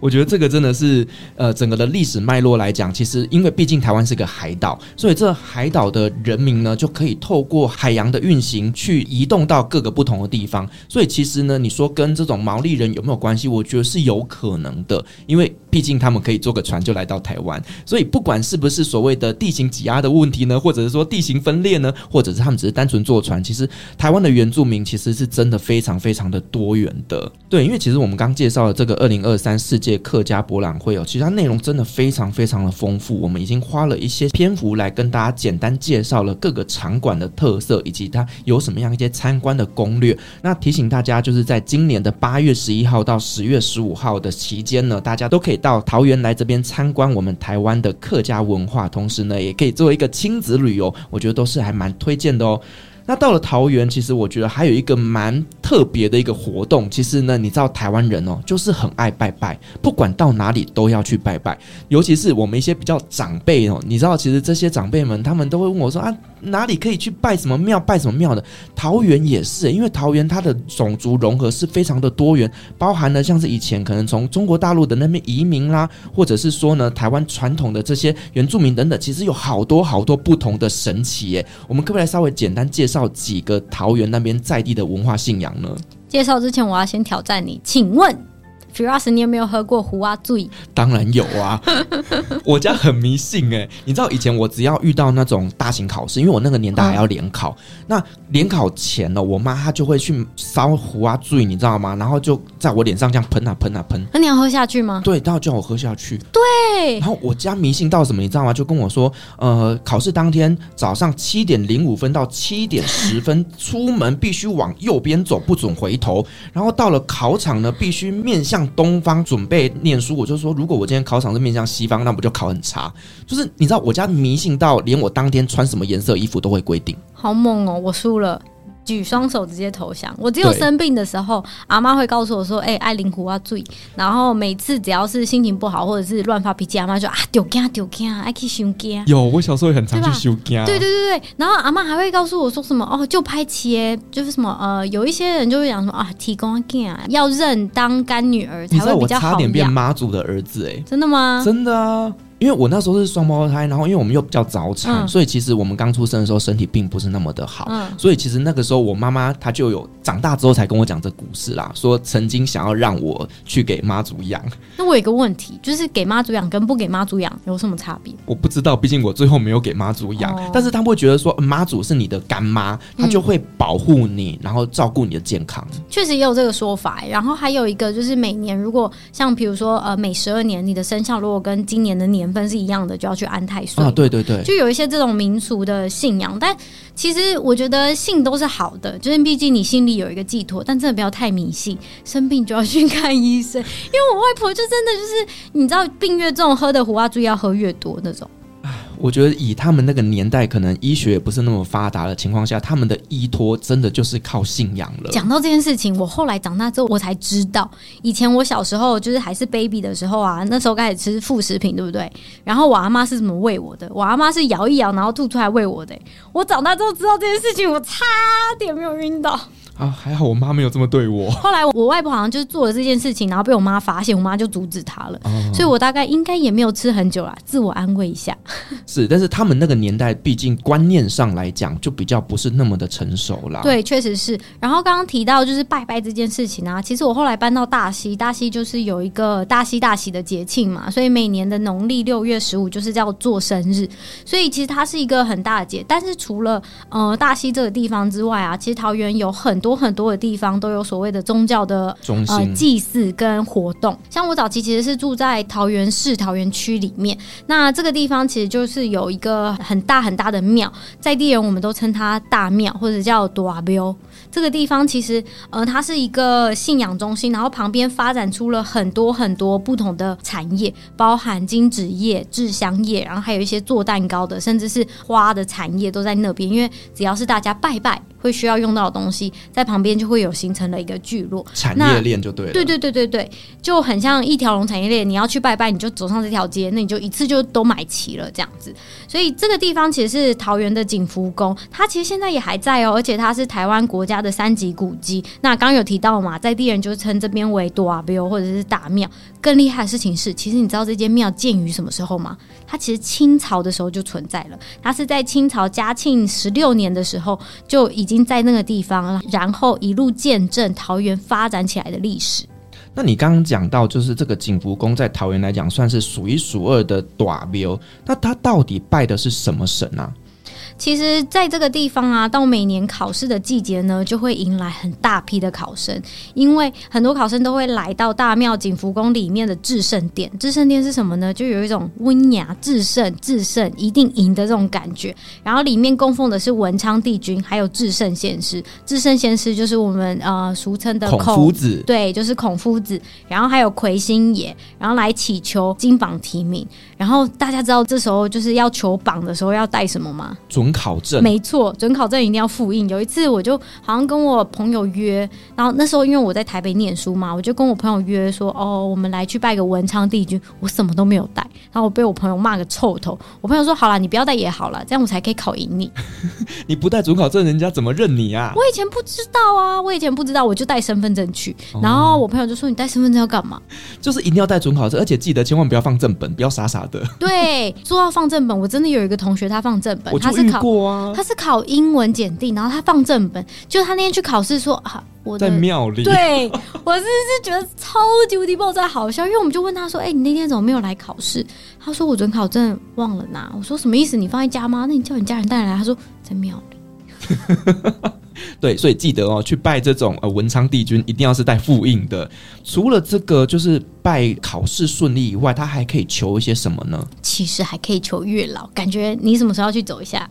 我觉得这个真的是，呃，整个的历史脉络来讲，其实因为毕竟台湾是个海岛，所以这海岛的人民呢，就可以透过海洋的运行去移动到各个不同的地方。所以其实呢，你说跟这种毛利人有没有关系？我觉得是有可能的，因为毕竟他们可以坐个船就来到台湾。所以不管是不是所谓的地形挤压的问题呢，或者是说地形分裂呢，或者是他们只是单纯坐船，其实台湾的原住民其实是真的非常非常的多元的。对，因为其实我们刚介绍了这个二零二三世界。客家博览会哦，其实它内容真的非常非常的丰富。我们已经花了一些篇幅来跟大家简单介绍了各个场馆的特色，以及它有什么样一些参观的攻略。那提醒大家，就是在今年的八月十一号到十月十五号的期间呢，大家都可以到桃园来这边参观我们台湾的客家文化，同时呢，也可以做一个亲子旅游，我觉得都是还蛮推荐的哦。那到了桃园，其实我觉得还有一个蛮特别的一个活动。其实呢，你知道台湾人哦，就是很爱拜拜，不管到哪里都要去拜拜。尤其是我们一些比较长辈哦，你知道，其实这些长辈们他们都会问我说啊，哪里可以去拜什么庙，拜什么庙的？桃园也是，因为桃园它的种族融合是非常的多元，包含了像是以前可能从中国大陆的那边移民啦，或者是说呢，台湾传统的这些原住民等等，其实有好多好多不同的神奇耶。我们可不可以来稍微简单介绍？几个桃园那边在地的文化信仰呢？介绍之前，我要先挑战你，请问。Firas，你有没有喝过胡啊醉？当然有啊，[LAUGHS] 我家很迷信哎、欸。你知道以前我只要遇到那种大型考试，因为我那个年代还要联考，嗯、那联考前呢，我妈她就会去烧胡啊醉，你知道吗？然后就在我脸上这样喷啊喷啊喷。那你要喝下去吗？对，她要叫我喝下去。对。然后我家迷信到什么，你知道吗？就跟我说，呃，考试当天早上七点零五分到七点十分出门必须往右边走，不准回头。然后到了考场呢，必须面向。向东方准备念书，我就说，如果我今天考场是面向西方，那不就考很差？就是你知道，我家迷信到连我当天穿什么颜色衣服都会规定。好猛哦！我输了。举双手直接投降。我只有生病的时候，阿妈会告诉我说：“哎、欸，爱灵狐啊，注意。”然后每次只要是心情不好或者是乱发脾气，阿妈就说：“啊，丢惊丢惊，爱去修惊。”有，我小时候也很常去修惊。对对对对。然后阿妈还会告诉我说什么：“哦，就拍切，就是什么呃，有一些人就会讲说啊，提供惊要认当干女儿才会比较好。”差点变妈祖的儿子哎、欸，真的吗？真的啊。因为我那时候是双胞胎，然后因为我们又比较早产，嗯、所以其实我们刚出生的时候身体并不是那么的好。嗯，所以其实那个时候我妈妈她就有长大之后才跟我讲这故事啦，说曾经想要让我去给妈祖养。那我有一个问题，就是给妈祖养跟不给妈祖养有什么差别？我不知道，毕竟我最后没有给妈祖养。哦、但是他们会觉得说妈祖是你的干妈，她就会保护你，嗯、然后照顾你的健康。确实也有这个说法。然后还有一个就是每年如果像比如说呃每十二年你的生肖如果跟今年的年份是一样的，就要去安太岁。啊，对对对，就有一些这种民俗的信仰，但其实我觉得信都是好的，就是毕竟你心里有一个寄托，但真的不要太迷信，生病就要去看医生。因为我外婆就真的就是你知道病越重，喝的胡啊，注意要喝越多那种。我觉得以他们那个年代，可能医学也不是那么发达的情况下，他们的依托真的就是靠信仰了。讲到这件事情，我后来长大之后，我才知道，以前我小时候就是还是 baby 的时候啊，那时候开始吃副食品，对不对？然后我阿妈是怎么喂我的？我阿妈是摇一摇，然后吐出来喂我的。我长大之后知道这件事情，我差点没有晕倒。啊，还好我妈没有这么对我。[LAUGHS] 后来我外婆好像就是做了这件事情，然后被我妈发现，我妈就阻止她了。哦、所以我大概应该也没有吃很久啦，自我安慰一下。[LAUGHS] 是，但是他们那个年代，毕竟观念上来讲，就比较不是那么的成熟啦。对，确实是。然后刚刚提到就是拜拜这件事情啊，其实我后来搬到大溪，大溪就是有一个大溪大喜的节庆嘛，所以每年的农历六月十五就是叫做生日，所以其实它是一个很大的节。但是除了呃大溪这个地方之外啊，其实桃园有很多。多很多的地方都有所谓的宗教的中心、呃、祭祀跟活动，像我早期其实是住在桃园市桃园区里面，那这个地方其实就是有一个很大很大的庙，在地人我们都称它大庙或者叫大庙。这个地方其实呃它是一个信仰中心，然后旁边发展出了很多很多不同的产业，包含金纸业、制香业，然后还有一些做蛋糕的，甚至是花的产业都在那边，因为只要是大家拜拜。会需要用到的东西，在旁边就会有形成了一个聚落产业链，就对了。对对对对对，就很像一条龙产业链。你要去拜拜，你就走上这条街，那你就一次就都买齐了这样子。所以这个地方其实是桃园的景福宫，它其实现在也还在哦，而且它是台湾国家的三级古迹。那刚刚有提到嘛，在地人就称这边为多阿庙或者是大庙。更厉害的事情是，其实你知道这间庙建于什么时候吗？它其实清朝的时候就存在了，它是在清朝嘉庆十六年的时候就已经在那个地方了，然后一路见证桃园发展起来的历史。那你刚刚讲到，就是这个景福宫在桃园来讲算是数一数二的短庙，那它到底拜的是什么神啊？其实，在这个地方啊，到每年考试的季节呢，就会迎来很大批的考生，因为很多考生都会来到大庙景福宫里面的至圣殿。至圣殿是什么呢？就有一种温雅、至圣、至圣一定赢的这种感觉。然后里面供奉的是文昌帝君，还有至圣先师。至圣先师就是我们呃俗称的孔夫子，对，就是孔夫子。然后还有魁星爷，然后来祈求金榜题名。然后大家知道这时候就是要求榜的时候要带什么吗？准考证。没错，准考证一定要复印。有一次我就好像跟我朋友约，然后那时候因为我在台北念书嘛，我就跟我朋友约说，哦，我们来去拜个文昌帝君。我什么都没有带，然后我被我朋友骂个臭头。我朋友说，好了，你不要带也好了，这样我才可以考赢你。[LAUGHS] 你不带准考证，人家怎么认你啊？我以前不知道啊，我以前不知道，我就带身份证去。然后我朋友就说，你带身份证要干嘛？就是一定要带准考证，而且记得千万不要放正本，不要傻傻的。[LAUGHS] 对，说到放正本，我真的有一个同学，他放正本，他是考啊，他是考英文检定，然后他放正本，就他那天去考试说啊，我在庙里，对我是是觉得超级无敌爆炸好笑，因为我们就问他说，哎、欸，你那天怎么没有来考试？他说我准考证忘了拿。我说什么意思？你放在家吗？那你叫你家人带来。他说在庙里。[LAUGHS] 对，所以记得哦，去拜这种呃文昌帝君，一定要是带复印的。除了这个，就是拜考试顺利以外，他还可以求一些什么呢？其实还可以求月老，感觉你什么时候要去走一下？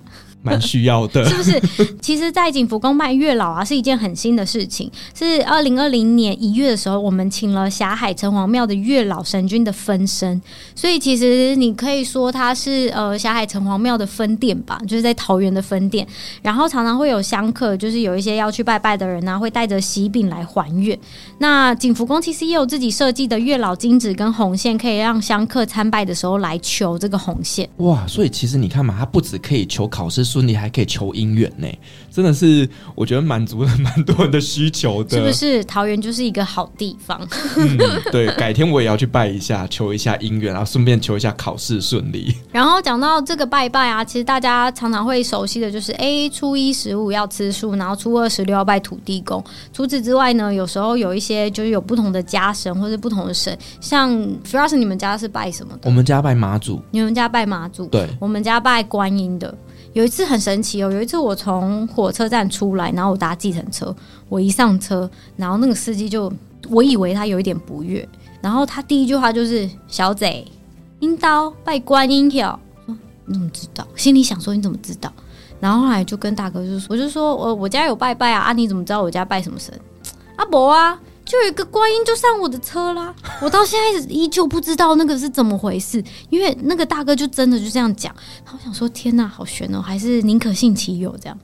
蛮需要的，[LAUGHS] 是不是？其实，在景福宫拜月老啊，是一件很新的事情。是二零二零年一月的时候，我们请了霞海城隍庙的月老神君的分身，所以其实你可以说它是呃霞海城隍庙的分店吧，就是在桃园的分店。然后常常会有香客，就是有一些要去拜拜的人呢、啊，会带着喜饼来还愿。那景福宫其实也有自己设计的月老金子跟红线，可以让香客参拜的时候来求这个红线。哇，所以其实你看嘛，它不止可以求考试。顺利，还可以求姻缘呢，真的是我觉得满足了蛮多人的需求的。是不是桃园就是一个好地方？嗯，对，改天我也要去拜一下，求一下姻缘，然后顺便求一下考试顺利。[LAUGHS] 然后讲到这个拜拜啊，其实大家常常会熟悉的就是，哎，初一十五要吃素，然后初二十六要拜土地公。除此之外呢，有时候有一些就是有不同的家神或者不同的神，像 Firas，你们家是拜什么的？我们家拜妈祖。你们家拜妈祖？对，我们家拜观音的。有一次很神奇哦，有一次我从火车站出来，然后我搭计程车，我一上车，然后那个司机就，我以为他有一点不悦，然后他第一句话就是“小贼，阴刀拜观音条”，说你怎么知道？心里想说你怎么知道？然后后来就跟大哥就说，我就说我我家有拜拜啊，啊你怎么知道我家拜什么神？阿 [LAUGHS] 伯啊。就有一个观音就上我的车啦，[LAUGHS] 我到现在依旧不知道那个是怎么回事，因为那个大哥就真的就这样讲，然后我想说天呐，好悬哦，还是宁可信其有这样。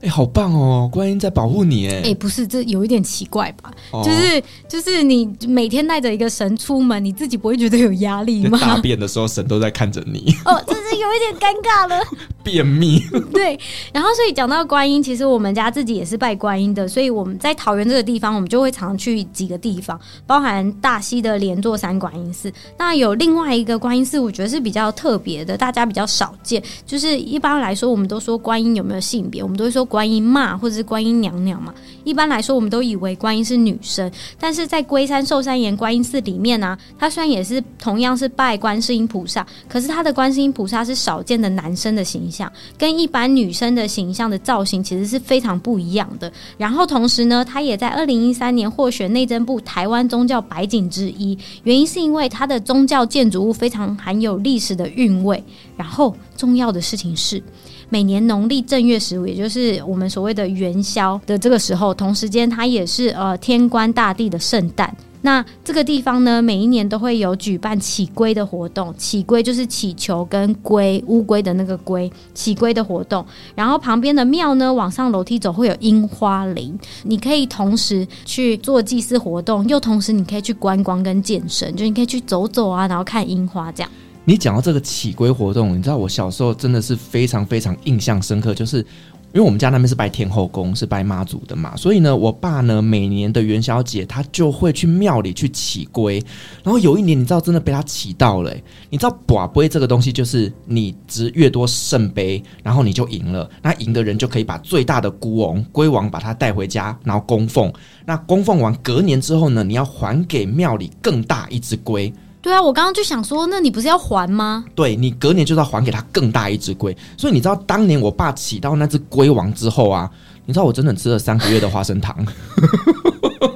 哎、欸，好棒哦！观音在保护你，哎，哎，不是，这有一点奇怪吧？哦、就是就是你每天带着一个神出门，你自己不会觉得有压力吗？[LAUGHS] 大便的时候，神都在看着你。哦，这是有一点尴尬了。[LAUGHS] 便秘。[LAUGHS] 对，然后所以讲到观音，其实我们家自己也是拜观音的，所以我们在桃园这个地方，我们就会常常去几个地方，包含大溪的连座山观音寺。那有另外一个观音寺，我觉得是比较特别的，大家比较少见。就是一般来说，我们都说观音有没有性别，我们都会说。观音妈或者是观音娘娘嘛，一般来说我们都以为观音是女生，但是在龟山寿山岩观音寺里面呢、它虽然也是同样是拜观世音菩萨，可是它的观世音菩萨是少见的男生的形象，跟一般女生的形象的造型其实是非常不一样的。然后同时呢，它也在二零一三年获选内政部台湾宗教百景之一，原因是因为它的宗教建筑物非常含有历史的韵味。然后重要的事情是。每年农历正月十五，也就是我们所谓的元宵的这个时候，同时间它也是呃天官大帝的圣诞。那这个地方呢，每一年都会有举办祈龟的活动。祈龟就是祈求跟龟乌龟的那个龟，祈龟的活动。然后旁边的庙呢，往上楼梯走会有樱花林，你可以同时去做祭祀活动，又同时你可以去观光跟健身，就你可以去走走啊，然后看樱花这样。你讲到这个起龟活动，你知道我小时候真的是非常非常印象深刻，就是因为我们家那边是拜天后宫，是拜妈祖的嘛，所以呢，我爸呢每年的元宵节他就会去庙里去起龟，然后有一年你知道真的被他起到了，你知道跋杯这个东西就是你值越多圣杯，然后你就赢了，那赢的人就可以把最大的孤王龟王把它带回家，然后供奉，那供奉完隔年之后呢，你要还给庙里更大一只龟。对啊，我刚刚就想说，那你不是要还吗？对，你隔年就是要还给他更大一只龟，所以你知道当年我爸起到那只龟王之后啊，你知道我整整吃了三个月的花生糖。[LAUGHS]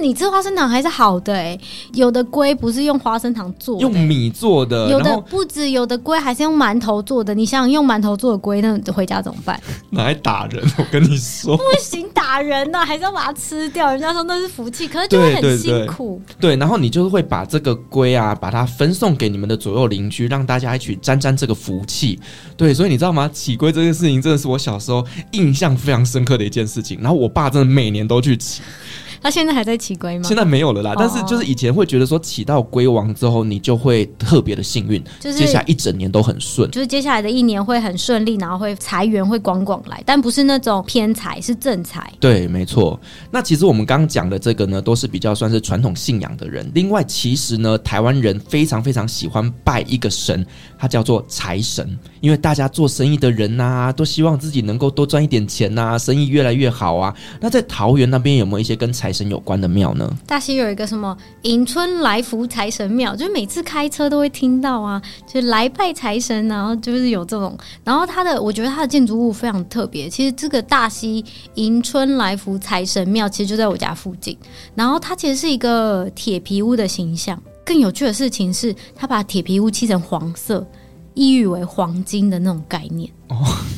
你吃花生糖还是好的哎、欸，有的龟不是用花生糖做的，用米做的，有的不止，有的龟还是用馒头做的。你想想用馒头做的龟，那回家怎么办？[LAUGHS] 拿来打人，[LAUGHS] 我跟你说，不行，打人呢、啊，还是要把它吃掉。人家说那是福气，可是就会很辛苦。对，然后你就是会把这个龟啊，把它分送给你们的左右邻居，让大家一起沾沾这个福气。对，所以你知道吗？起龟这件事情真的是我小时候印象非常深刻的一件事情。然后我爸真的每年都去祈。他现在还在起龟吗？现在没有了啦，但是就是以前会觉得说起到龟王之后，你就会特别的幸运，就是接下来一整年都很顺，就是接下来的一年会很顺利，然后会财源会广广来，但不是那种偏财，是正财。对，没错。那其实我们刚刚讲的这个呢，都是比较算是传统信仰的人。另外，其实呢，台湾人非常非常喜欢拜一个神，他叫做财神，因为大家做生意的人呐、都希望自己能够多赚一点钱呐、生意越来越好啊。那在桃园那边有没有一些跟财神有关的庙呢？大溪有一个什么迎春来福财神庙，就是每次开车都会听到啊，就是来拜财神，然后就是有这种，然后它的我觉得它的建筑物非常特别。其实这个大溪迎春来福财神庙其实就在我家附近，然后它其实是一个铁皮屋的形象。更有趣的事情是，他把铁皮屋漆成黄色。意喻为黄金的那种概念哦，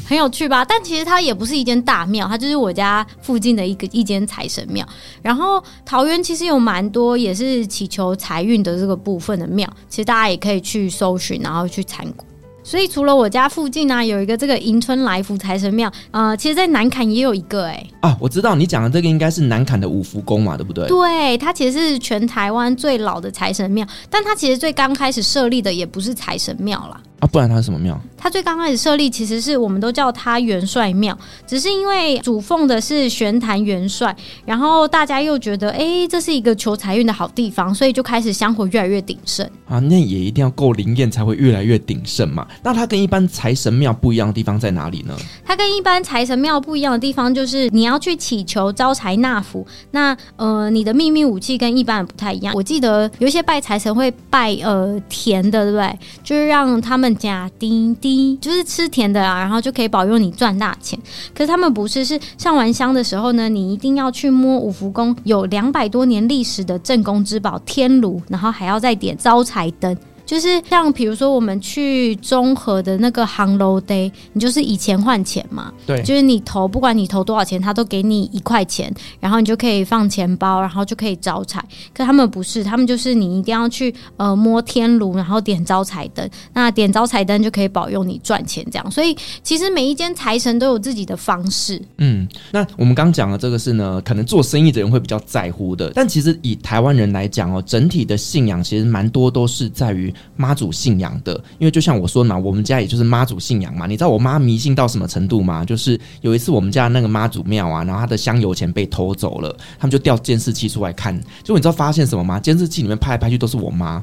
很有趣吧？但其实它也不是一间大庙，它就是我家附近的一个一间财神庙。然后桃园其实有蛮多也是祈求财运的这个部分的庙，其实大家也可以去搜寻，然后去参观。所以除了我家附近呢、啊，有一个这个迎春来福财神庙，呃，其实，在南坎也有一个、欸，哎，啊，我知道你讲的这个应该是南坎的五福宫嘛，对不对？对，它其实是全台湾最老的财神庙，但它其实最刚开始设立的也不是财神庙啦。啊，不然它是什么庙？它最刚开始设立其实是我们都叫它元帅庙，只是因为主奉的是玄坛元帅，然后大家又觉得哎、欸，这是一个求财运的好地方，所以就开始香火越来越鼎盛啊。那也一定要够灵验才会越来越鼎盛嘛。那它跟一般财神庙不一样的地方在哪里呢？它跟一般财神庙不一样的地方就是你要去祈求招财纳福。那呃，你的秘密武器跟一般人不太一样。我记得有一些拜财神会拜呃甜的，对不对？就是让他们家滴滴，就是吃甜的啊，然后就可以保佑你赚大钱。可是他们不是，是上完香的时候呢，你一定要去摸五福宫有两百多年历史的镇宫之宝天炉，然后还要再点招财灯。就是像比如说我们去综合的那个航楼 day，你就是以钱换钱嘛。对，就是你投，不管你投多少钱，他都给你一块钱，然后你就可以放钱包，然后就可以招财。可他们不是，他们就是你一定要去呃摸天炉，然后点招财灯。那点招财灯就可以保佑你赚钱，这样。所以其实每一间财神都有自己的方式。嗯，那我们刚讲的这个是呢，可能做生意的人会比较在乎的。但其实以台湾人来讲哦，整体的信仰其实蛮多都是在于。妈祖信仰的，因为就像我说的嘛，我们家也就是妈祖信仰嘛。你知道我妈迷信到什么程度吗？就是有一次我们家那个妈祖庙啊，然后她的香油钱被偷走了，他们就调监视器出来看，就你知道发现什么吗？监视器里面拍来拍去都是我妈。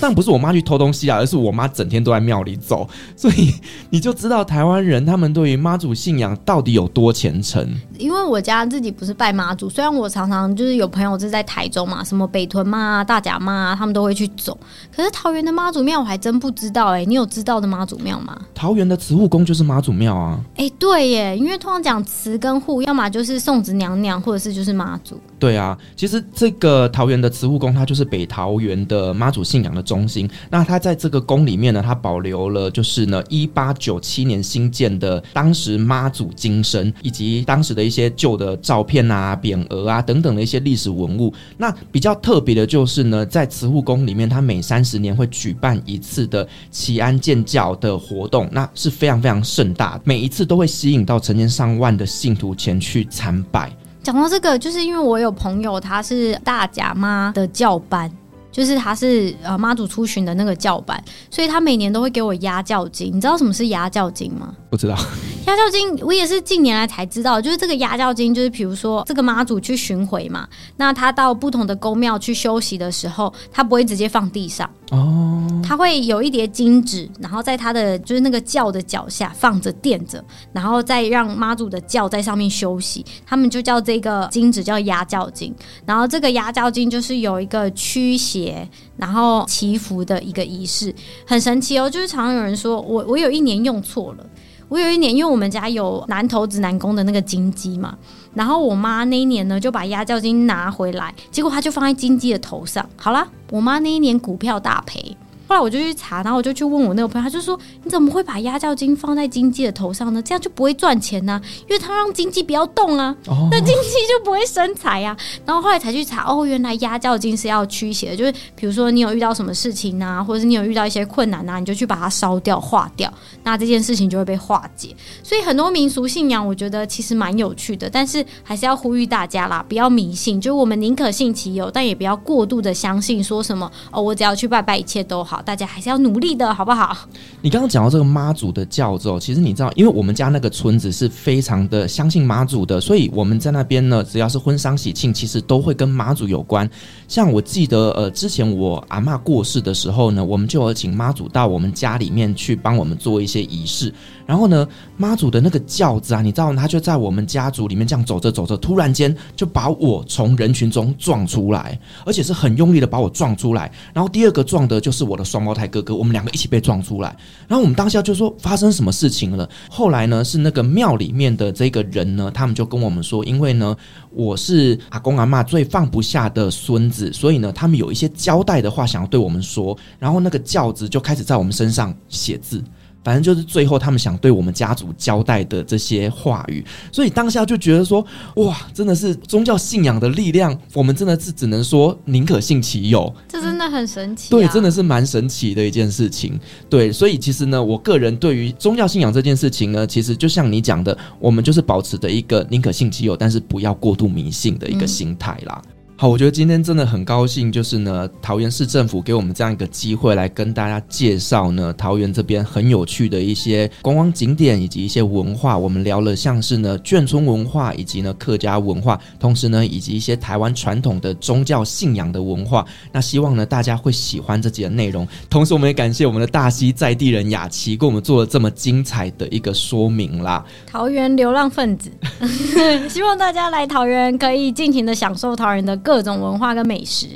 但不是我妈去偷东西啊，而是我妈整天都在庙里走，[LAUGHS] 所以你就知道台湾人他们对于妈祖信仰到底有多虔诚。因为我家自己不是拜妈祖，虽然我常常就是有朋友是在台中嘛，什么北屯妈、大甲妈，他们都会去走。可是桃园的妈祖庙我还真不知道哎、欸，你有知道的妈祖庙吗？桃园的慈护宫就是妈祖庙啊。哎、欸，对耶，因为通常讲慈跟护，要么就是送子娘娘，或者是就是妈祖。对啊，其实这个桃园的慈护宫，它就是北桃园的妈祖信仰的中心。那它在这个宫里面呢，它保留了就是呢，一八九七年新建的当时妈祖金身，以及当时的一些旧的照片啊、匾额啊等等的一些历史文物。那比较特别的就是呢，在慈护宫里面，它每三十年会举办一次的祈安建教的活动，那是非常非常盛大，每一次都会吸引到成千上万的信徒前去参拜。讲到这个，就是因为我有朋友，他是大甲妈的教班，就是他是呃妈祖出巡的那个教班，所以他每年都会给我压教金。你知道什么是压教金吗？不知道。压教金我也是近年来才知道，就是这个压教金，就是比如说这个妈祖去巡回嘛，那他到不同的宫庙去休息的时候，他不会直接放地上。哦，他会有一叠金纸，然后在他的就是那个轿的脚下放着垫着，然后再让妈祖的轿在上面休息。他们就叫这个金纸叫压轿金。然后这个压轿金就是有一个驱邪，然后祈福的一个仪式，很神奇哦。就是常常有人说我我有一年用错了，我有一年因为我们家有南头子南宫的那个金鸡嘛，然后我妈那一年呢就把压轿金拿回来，结果她就放在金鸡的头上。好啦。我妈那一年股票大赔。后来我就去查，然后我就去问我那个朋友，他就说：“你怎么会把压轿金放在经济的头上呢？这样就不会赚钱呢、啊？因为他让经济不要动啊，哦、那经济就不会生财啊。”然后后来才去查，哦，原来压轿金是要驱邪的，就是比如说你有遇到什么事情啊，或者是你有遇到一些困难啊，你就去把它烧掉化掉，那这件事情就会被化解。所以很多民俗信仰，我觉得其实蛮有趣的，但是还是要呼吁大家啦，不要迷信，就我们宁可信其有，但也不要过度的相信，说什么哦，我只要去拜拜，一切都好。大家还是要努力的，好不好？你刚刚讲到这个妈祖的轿之后，其实你知道，因为我们家那个村子是非常的相信妈祖的，所以我们在那边呢，只要是婚丧喜庆，其实都会跟妈祖有关。像我记得，呃，之前我阿嬷过世的时候呢，我们就有请妈祖到我们家里面去帮我们做一些仪式。然后呢，妈祖的那个轿子啊，你知道，他就在我们家族里面这样走着走着，突然间就把我从人群中撞出来，而且是很用力的把我撞出来。然后第二个撞的就是我的双胞胎。哥哥，我们两个一起被撞出来，然后我们当下就说发生什么事情了。后来呢，是那个庙里面的这个人呢，他们就跟我们说，因为呢，我是阿公阿妈最放不下的孙子，所以呢，他们有一些交代的话想要对我们说，然后那个轿子就开始在我们身上写字。反正就是最后他们想对我们家族交代的这些话语，所以当下就觉得说，哇，真的是宗教信仰的力量，我们真的是只能说宁可信其有，这真的很神奇啊。对，真的是蛮神奇的一件事情。对，所以其实呢，我个人对于宗教信仰这件事情呢，其实就像你讲的，我们就是保持着一个宁可信其有，但是不要过度迷信的一个心态啦。好，我觉得今天真的很高兴，就是呢，桃园市政府给我们这样一个机会，来跟大家介绍呢，桃园这边很有趣的一些观光景点以及一些文化。我们聊了像是呢眷村文化，以及呢客家文化，同时呢以及一些台湾传统的宗教信仰的文化。那希望呢大家会喜欢这集的内容。同时，我们也感谢我们的大溪在地人雅琪，给我们做了这么精彩的一个说明啦。桃园流浪分子，[LAUGHS] 希望大家来桃园可以尽情的享受桃园的。各种文化跟美食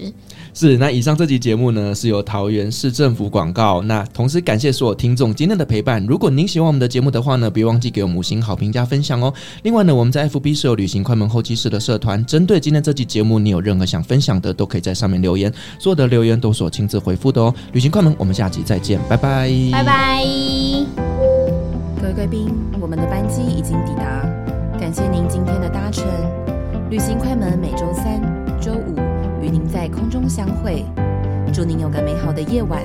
是。那以上这集节目呢，是由桃园市政府广告。那同时感谢所有听众今天的陪伴。如果您喜欢我们的节目的话呢，别忘记给我们五星好评加分享哦。另外呢，我们在 FB 是有旅行快门后期室的社团，针对今天这集节目，你有任何想分享的，都可以在上面留言，所有的留言都是我亲自回复的哦。旅行快门，我们下集再见，拜拜，拜拜。各位贵宾，我们的班机已经抵达，感谢您今天的搭乘。旅行快门每周三。在空中相会。祝您有个美好的夜晚。